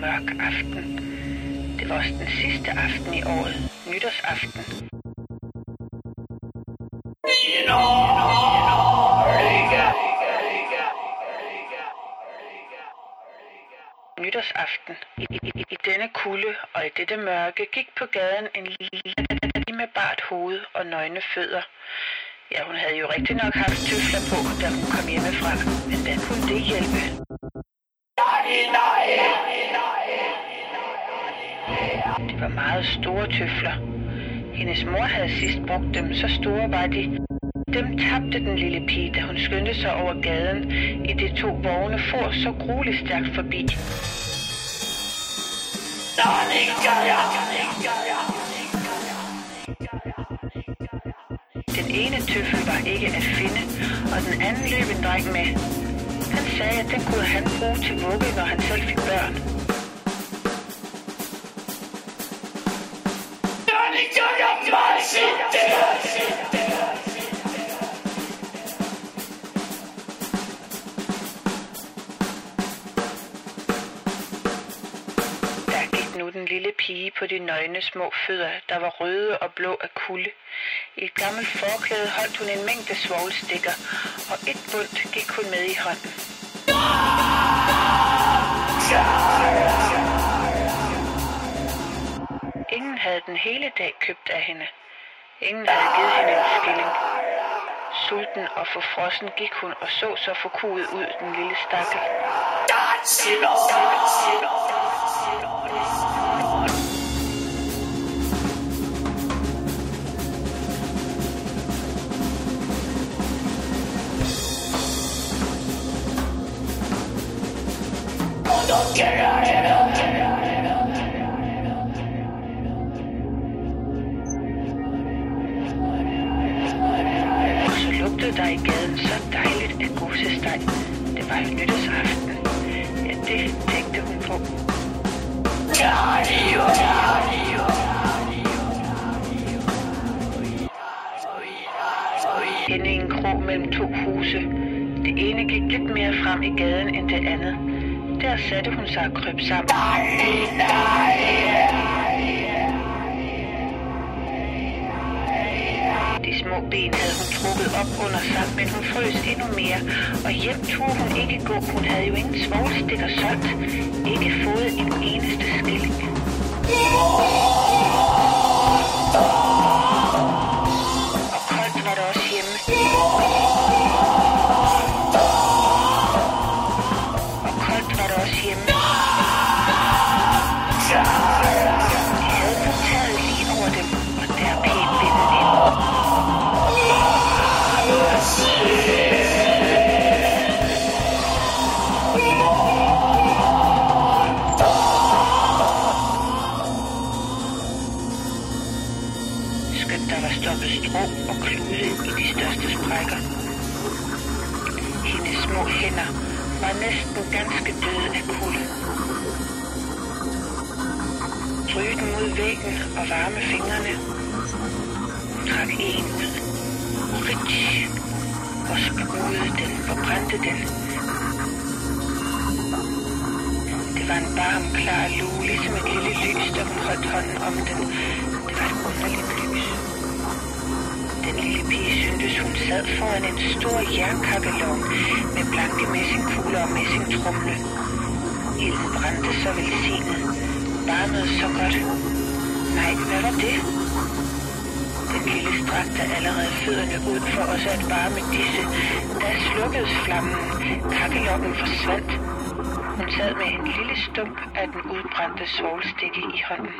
Mørk aften. Det var også den sidste aften i året, nytårsaften. Nytårsaften. I, i, I denne kulde og i dette mørke gik på gaden en lille med bart hoved og nøgne fødder. Ja, hun havde jo rigtig nok haft tøfler på, da hun kom hjemmefra, men hvad kunne det hjælpe? Hendes mor havde sidst brugt dem, så store var de. Dem tabte den lille pige, da hun skyndte sig over gaden, i de to vogne for så grueligt stærkt forbi. Den ene tøffel var ikke at finde, og den anden løb en dreng med. Han sagde, at den kunne han bruge til vugge, når han selv fik børn. Pige på de nøgne små fødder, der var røde og blå af kulde. I et gammelt forklæde holdt hun en mængde svoglstikker, og et bundt gik hun med i hånden. Ingen havde den hele dag købt af hende. Ingen havde givet hende en skilling. Sulten og forfrossen gik hun og så så forkuet ud, den lille stakkel. Og i gaden så dejligt af gosesteg. Det var jo nytårsaften. Ja, det tænkte hun på. Inde i en krog mellem to huse. Det ene gik lidt mere frem i gaden end det andet. Der satte hun sig og kryb sammen. De små ben havde hun trukket op under sig, men hun frøs endnu mere, og hjem tog hun ikke gå. Hun havde jo ingen svovlstikker solgt, ikke fået en eneste skilling. Oh! Og varme fingrene. Hun trak en ud. Rich. Og skruede den og brændte den. Det var en varm, klar lue, ligesom et lille lys, der hun holdt hånden om den. Det var et underligt lys. Den lille pige syntes, hun sad foran en stor jernkakkelovn med blanke messingkugler og messingtrumle. Ilden brændte så velsignet, varmede så godt. Nej, hvad var det? Den lille strakte allerede fødderne ud for os at varme disse. Da slukkedes flammen. Kakkelokken forsvandt. Hun sad med en lille stump af den udbrændte svovlstikke i hånden.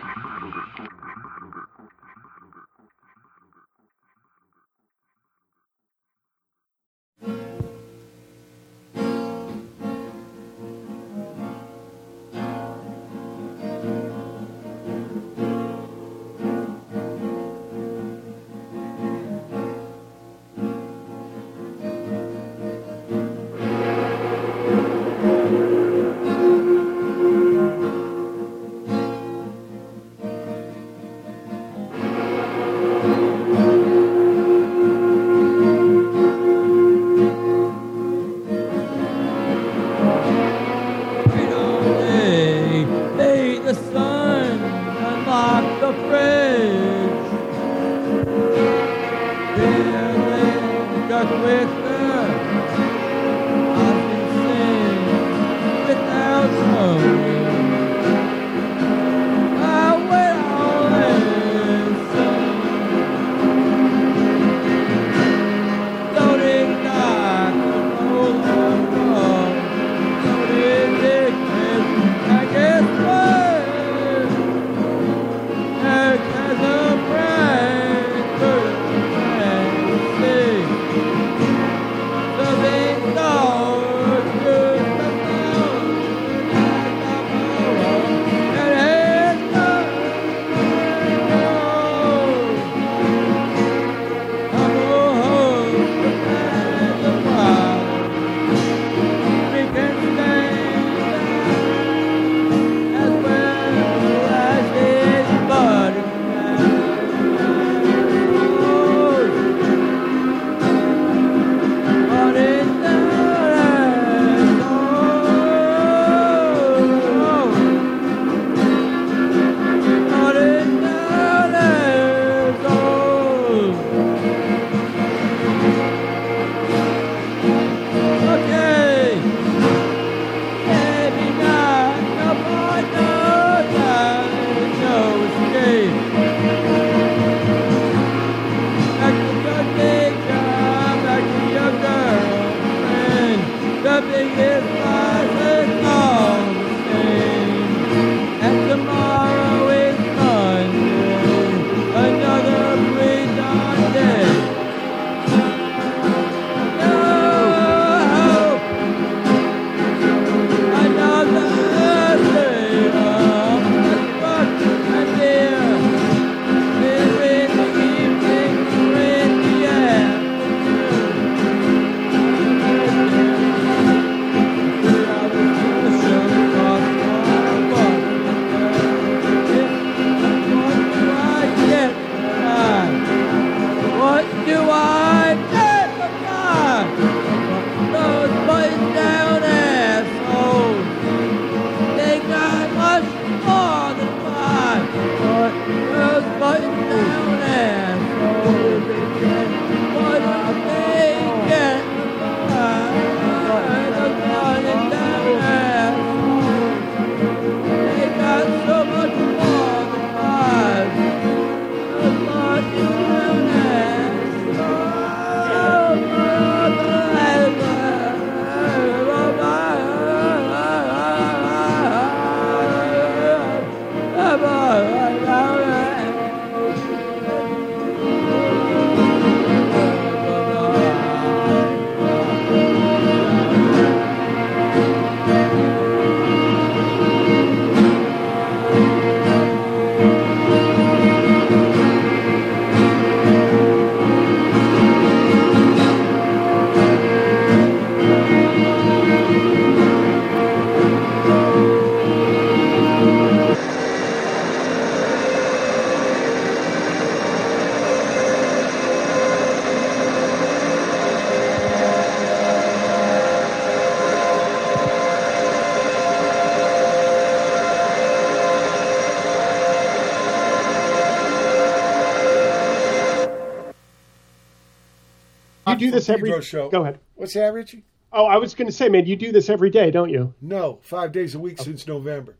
Do this every Pedro show. Go ahead. What's that, Richie? Oh, I was going to say, man, you do this every day, don't you? No, five days a week since November.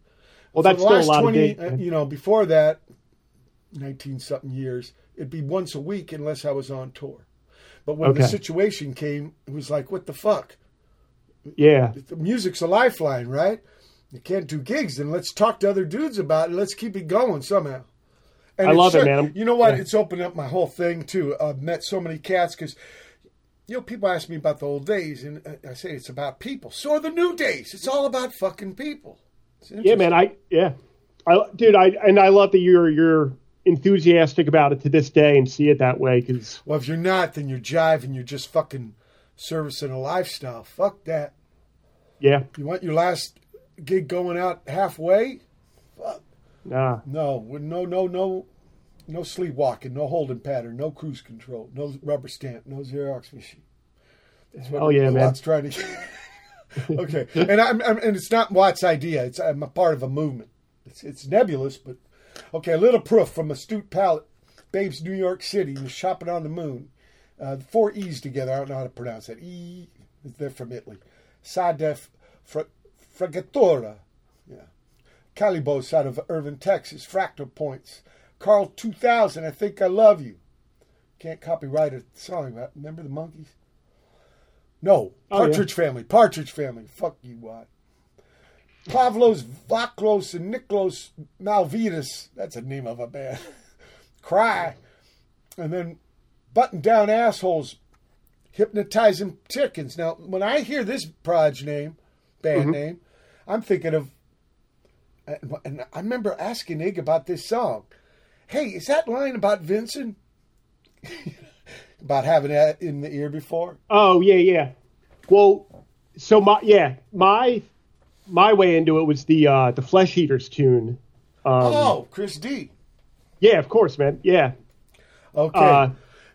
Well, that's the still a lot 20, of days. uh, You know, before that, nineteen something years, it'd be once a week unless I was on tour. But when the situation came, it was like, what the fuck? yeah. The music's a lifeline, right? You can't do gigs, then let's talk to other dudes about it. Let's keep it going somehow. And I love it, sure- man. You know what? yeah. It's opened up my whole thing too. I've met so many cats because you know people ask me about the old days, and I- I say it's about people. So are the new days. It's all about fucking people. Yeah, man. I yeah, I dude. I and I love that you're you're enthusiastic about it to this day and see it that way because Well, if you're not, then you're jiving. You're just fucking servicing a lifestyle. Fuck that. yeah, You want your last gig going out halfway? Fuck. Nah, No, no, no, no, no sleepwalking, no holding pattern, no cruise control, no rubber stamp, no Xerox machine. That's what Hell yeah, man. Watt's trying to. okay, and I'm, I'm and it's not Watt's idea. It's I'm a part of a movement. It's it's nebulous, but okay. A little proof from astute palate. Babes, New York City was shopping on the moon. Uh, four E's together. I don't know how to pronounce that. E. They're from Italy. Sadef Fra- Fregatura. Yeah. Kalibos out of Irving, Texas. Fractal Portals. Karl 2000. I think I love you. Can't copyright a song. Remember the Monkees? No. Oh, yeah. Partridge Family. Partridge Family. Fuck you, what? Pavlos Vakalos and Niklos Malvidas. That's the name of a band. Cry. And then Button Down Assholes. Hypnotizing Chickens. Now, when I hear this Proj name, band mm-hmm. name, I'm thinking of. And I remember asking Ig about this song. Hey, is that line about Vincent? about having that in the ear before? Oh yeah, yeah. Well, so my yeah my my way into it was the uh, the Flesh Eaters tune. Um, oh, Chris D. Yeah, of course, man. Yeah, Okay. Uh,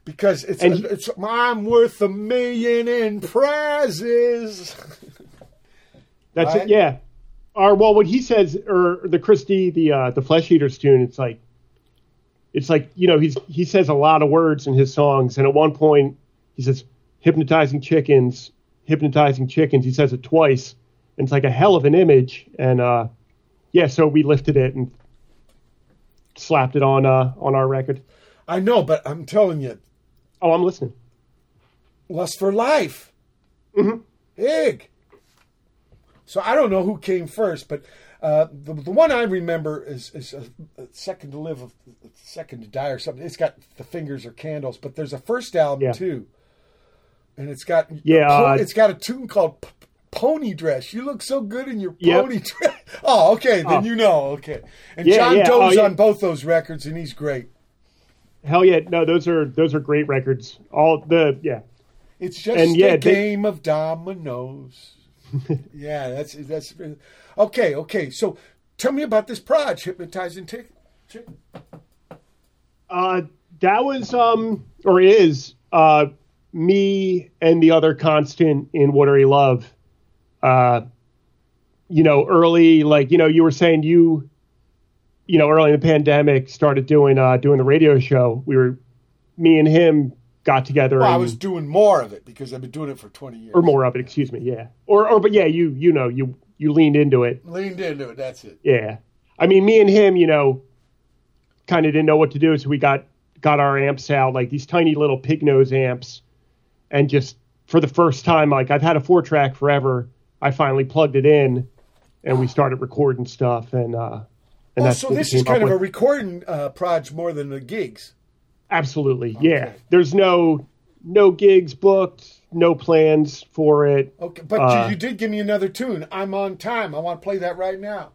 because it's, and he- it's I'm worth a million in prizes. that's Right? it. Yeah. Or well, what he says, or the Chris D., the uh, the Flesh Eaters tune. It's like, it's like you know he's he says a lot of words in his songs, and at one point he says hypnotizing chickens, hypnotizing chickens. He says it twice, and it's like a hell of an image. And uh, yeah, so we lifted it and slapped it on uh, on our record. I know, but I'm telling you, Oh, I'm listening. Lust for Life. Mm-hmm. Ig. So I don't know who came first, but uh, the, the one I remember is, is a, a Second to Live, Second to Die or something. It's got The Fingers or Candles, but there's a first album Yeah. too. And it's got Yeah, po- uh, it's got a tune called P- Pony Dress. You look so good in your Yep. pony dress. Oh, okay, then Oh. you know. Okay, and Yeah, John yeah, Doe's oh, on both those records, and he's great. Hell yeah, no, those are those are great records. All the yeah, It's just And, a they- game of dominoes. yeah, that's that's okay. Okay, so tell me about this proj hypnotizing tick. Chick. uh, that was um or is uh me and the other constant in Watery Love. Uh, you know, early like you know you were saying you, you know, early in the pandemic started doing uh doing the radio show. We were me and him got together Well, I was doing more of it because I've been doing it for twenty years. or more of it. Excuse me, yeah, or or but yeah, you you know you you leaned into it. leaned into it. That's it. Yeah. I mean, me and him, you know, kind of didn't know what to do, so we got got our amps out, like these tiny little pig nose amps, and just for the first time, like I've had a four track forever. I finally plugged it in, and we started recording stuff, and uh, and Oh, that's so this is kind of a recording uh, proj more than the gigs. absolutely, yeah. There's no no gigs booked, no plans for it. Okay, but Uh, you, you did give me another tune. I'm on time. I want to play that right now.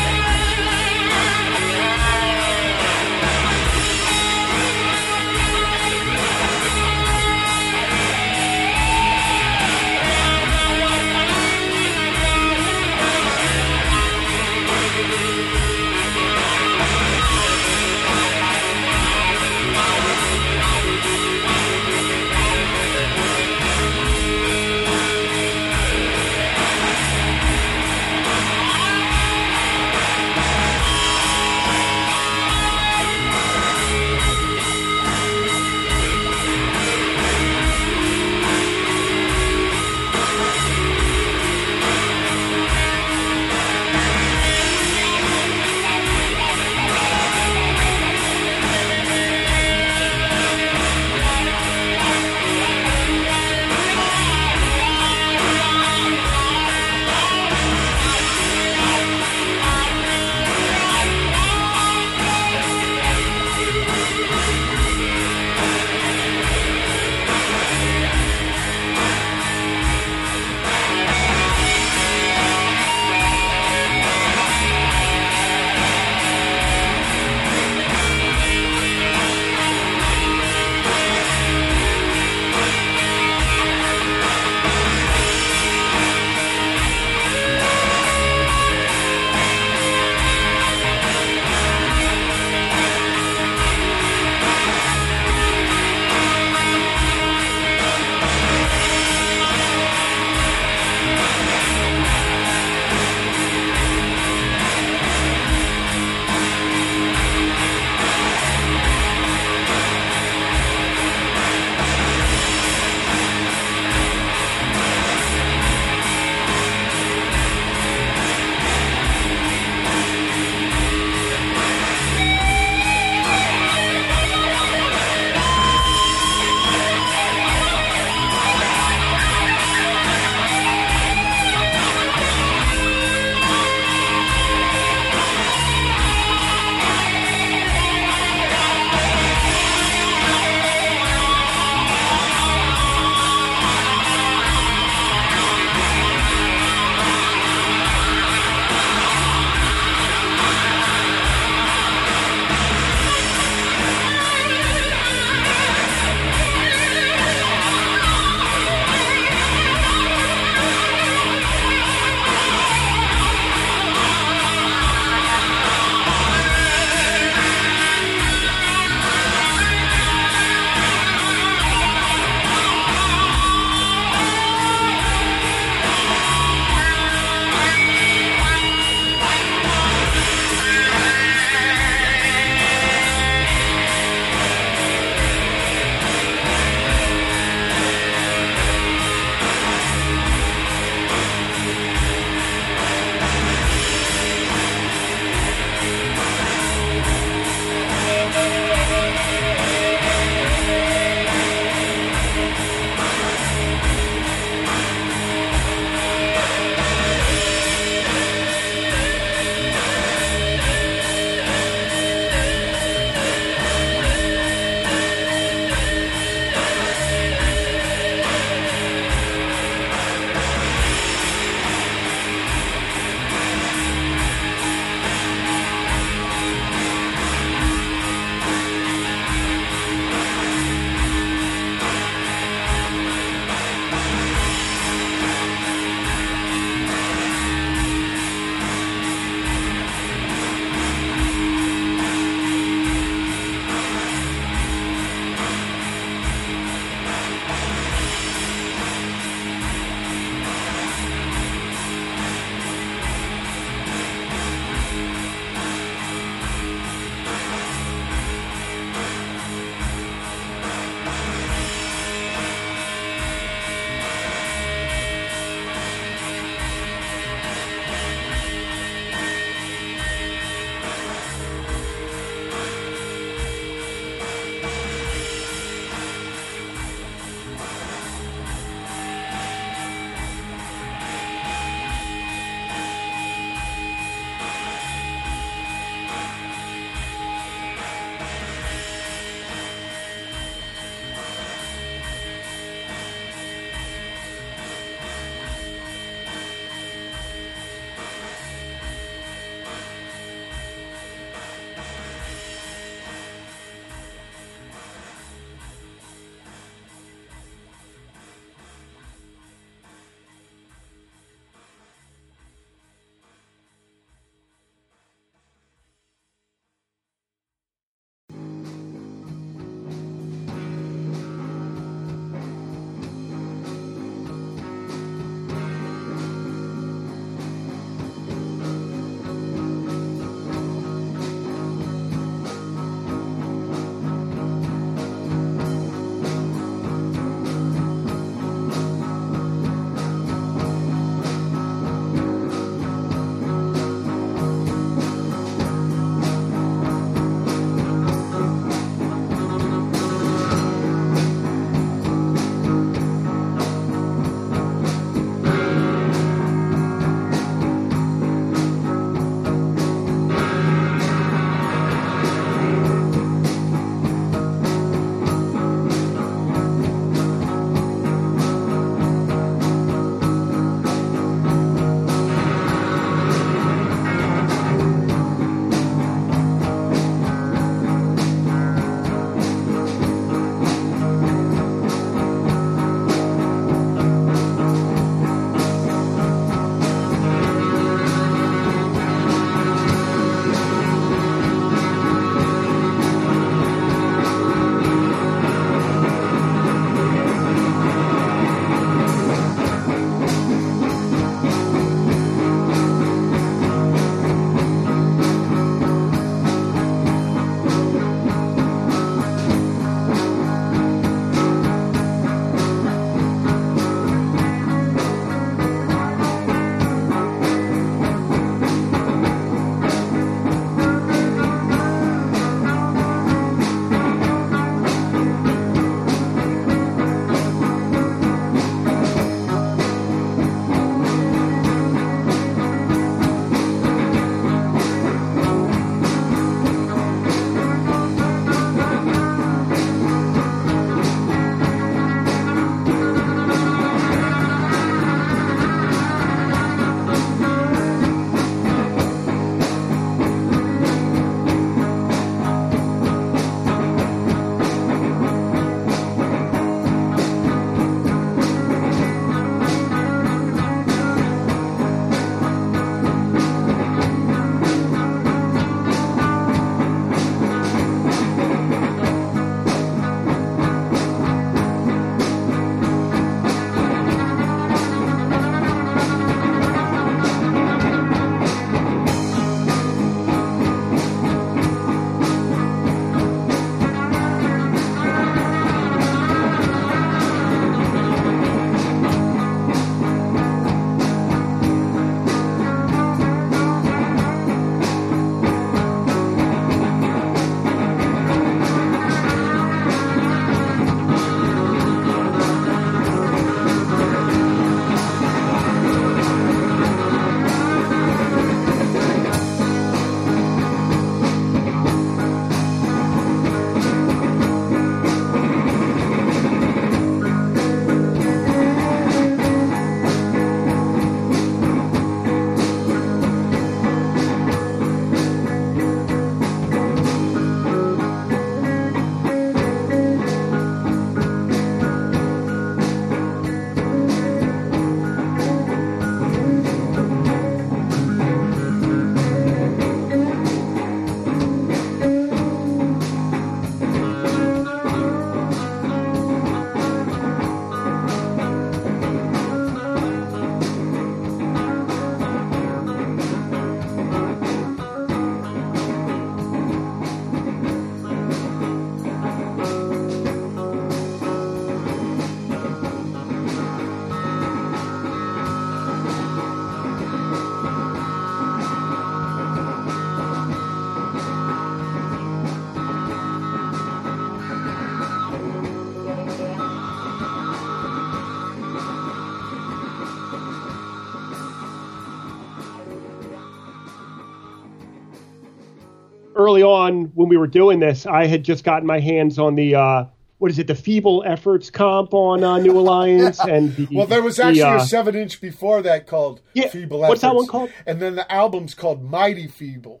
On when we were doing this, I had just gotten my hands on the uh, what is it, the Feeble Efforts comp on uh, New Alliance, and the, Well, there was the, actually uh, a seven inch before that called Yeah, Feeble what's that one called? And then the album's called Mighty Feeble.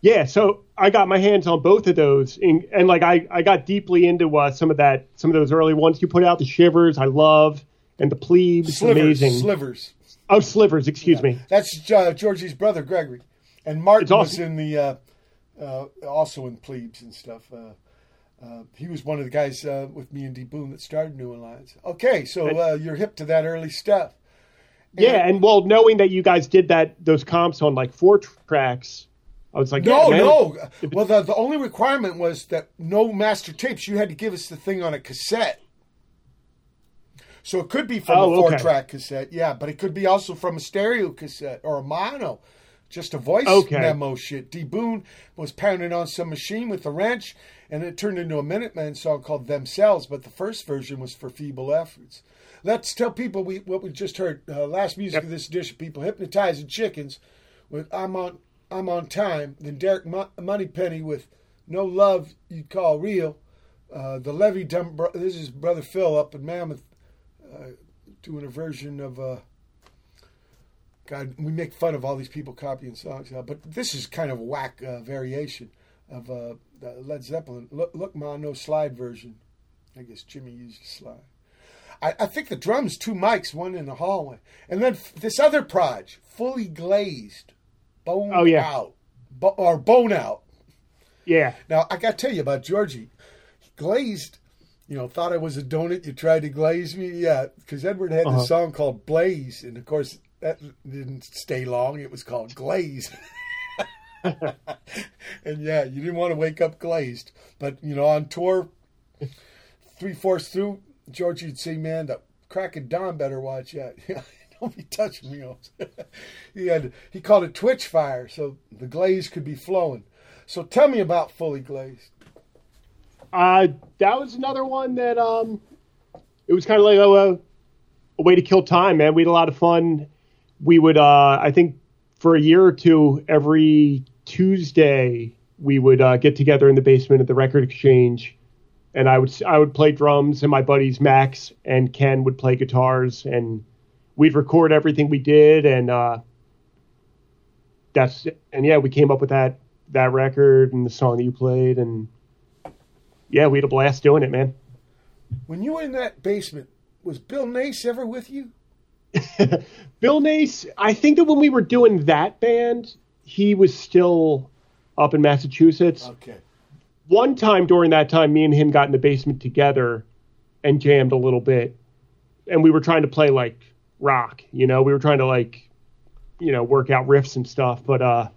Yeah, so I got my hands on both of those, and, and like I, I got deeply into uh, some of that, some of those early ones you put out, the Shivers, I love, and the Plebes, Slivers. amazing. Slivers. oh, Slivers, excuse me. That's uh, Georgie's brother, Gregory. And Martin awesome. was in the, uh, also in Plebes and stuff. Uh, uh, he was one of the guys uh, with me and D. Boon that started New Alliance. Okay, so uh, you're hip to that early stuff. Yeah, and well, knowing that you guys did that, those comps on like four tracks, I was like, No, yeah, no. Well, the, the only requirement was that no master tapes. You had to give us the thing on a cassette. So it could be from Oh, a four okay. track cassette, yeah, but it could be also from a stereo cassette or a mono. Just a voice Okay. memo shit. D. Boon was pounding on some machine with a wrench, and it turned into a Minutemen song called Themselves, but the first version was for Feeble Efforts. Let's tell people we what we just heard. Uh, last music of this edition, people hypnotizing chickens with "I'm on I'm on time." Then Derek Mo- Monypeny with "No Love You'd Call Real." Uh, the Levee Done. This is brother Phil up in Mammoth uh, doing a version of. Uh, God, we make fun of all these people copying songs now, but this is kind of a whack uh, variation of uh, Led Zeppelin. Look, look, Ma, no slide version. I guess Jimmy used a slide. I, I think the drums, two mics, one in the hallway, and then f- this other proj, fully glazed, bone Oh, yeah. out, bo- or bone out. Yeah, Now I got to tell you about Georgie. He glazed, you know, thought I was a donut. You tried to glaze me, yeah, because Edward had Uh-huh. this song called Blaze, and of course that didn't stay long. It was called Glaze. and yeah, you didn't want to wake up glazed. But you know, on tour, three fourths through, Georgie would say, "Man, the crack of dawn better watch out." Don't be touching me. he had he called it twitch fire, so the glaze could be flowing. So tell me about fully glazed. uh, that was another one that um, it was kind of like a, a way to kill time, man. We had a lot of fun. We would, uh, I think, for a year or two, every Tuesday, we would uh, get together in the basement at the Record Exchange, and I would I would play drums, and my buddies Max and Ken would play guitars, and we'd record everything we did, and uh, that's and yeah, we came up with that that record and the song that you played, and yeah, we had a blast doing it, man. When you were in that basement, was Bill Nace ever with you? Bill Nace, I think that when we were doing that band, he was still up in Massachusetts. Okay. One time during that time, me and him got in the basement together and jammed a little bit. And we were trying to play like rock, you know, we were trying to like, you know, work out riffs and stuff. But uh,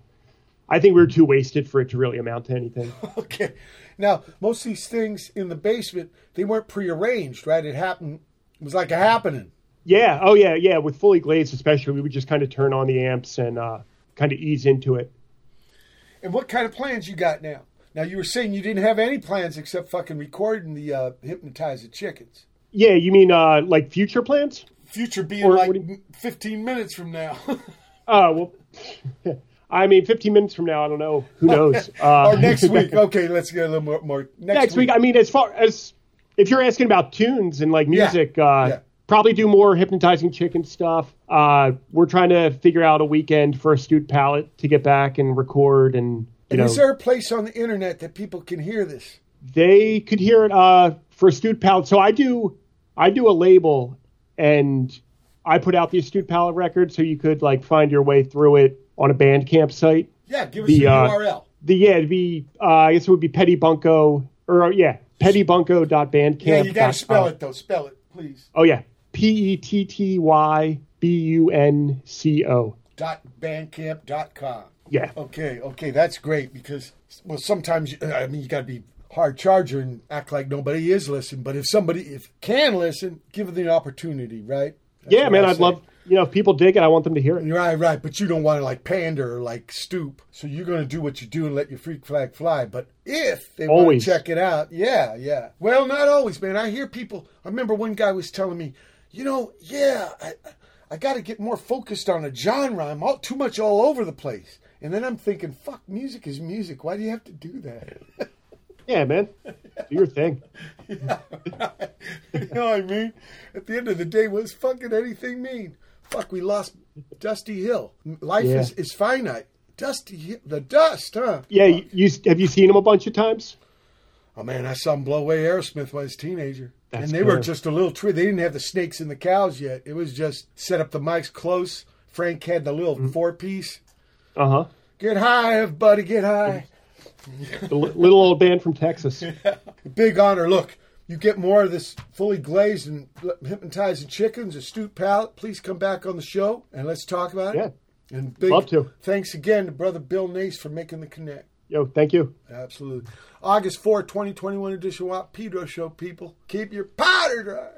I think we were too wasted for it to really amount to anything. Okay. Now, most of these things in the basement, they weren't prearranged, right? It happened. It was like a happening. Yeah. Oh, yeah. Yeah. With fully glazed, especially, we would just kind of turn on the amps and uh, kind of ease into it. And what kind of plans you got now? Now you were saying you didn't have any plans except fucking recording the uh, chickens. Yeah. You mean uh, like future plans? Future being Or like you- 15 minutes from now. Oh well, I mean, 15 minutes from now, I don't know. Who knows? Uh, or next week. Okay, let's get a little more. more next, next week. I mean, as far as if you're asking about tunes and like music, uh, yeah. Probably do more hypnotizing chicken stuff. Uh, we're trying to figure out a weekend for Astute Palate to get back and record, and you And know, is there a place on the internet that people can hear this? they could hear it uh, for Astute Palate. So I do, I do a label, and I put out the Astute Palate record, so you could like find your way through it on a Bandcamp site. Yeah, give us The, the uh, URL. The yeah, it'd be uh, I guess it would be Petty Bunco or yeah, pettybunco.bandcamp. Yeah, you got to spell it though. Spell it, please. Oh yeah, P E T T Y B U N C O. Dot bandcamp.com. Yeah. Okay, okay, that's great because well, sometimes I mean you got to be hard charger and act like nobody is listening. But if somebody if can listen, give them the opportunity, right? That's Yeah, man, I'd love you know if people dig it, I want them to hear it. Right, right. But you don't want to like pander or like stoop. So you're going to do what you do and let your freak flag fly. But if they want to check it out, yeah, yeah. Well, not always, man. I hear people. I remember one guy was telling me, you know, yeah, I, I got to get more focused on a genre. I'm all too much all over the place. And then I'm thinking, fuck, music is music. Why do you have to do that? Yeah, man. Do your thing. you know what I mean? At the end of the day, what does fucking anything mean? Fuck, we lost Dusty Hill. Life Yeah. is, is finite. Dusty the dust, huh? Yeah, you, you have you seen him a bunch of times? Oh man, I saw him blow away Aerosmith when I was a teenager. That's and they were just a little tree. They didn't have the snakes and the cows yet. It was just set up the mics close. Frank had the little Mm-hmm. four piece. Uh huh. Get high, everybody, get high. The little old band from Texas. Big honor. Look, you get more of this fully glazed and hypnotizing chickens, astute palate. Please come back on the show and let's talk about it. Yeah. And big Love to. thanks again to brother Bill Nace for making the connect. Yo, thank you. Absolutely. August 4, 2021 edition WAP Pedro Show, people. Keep your powder dry.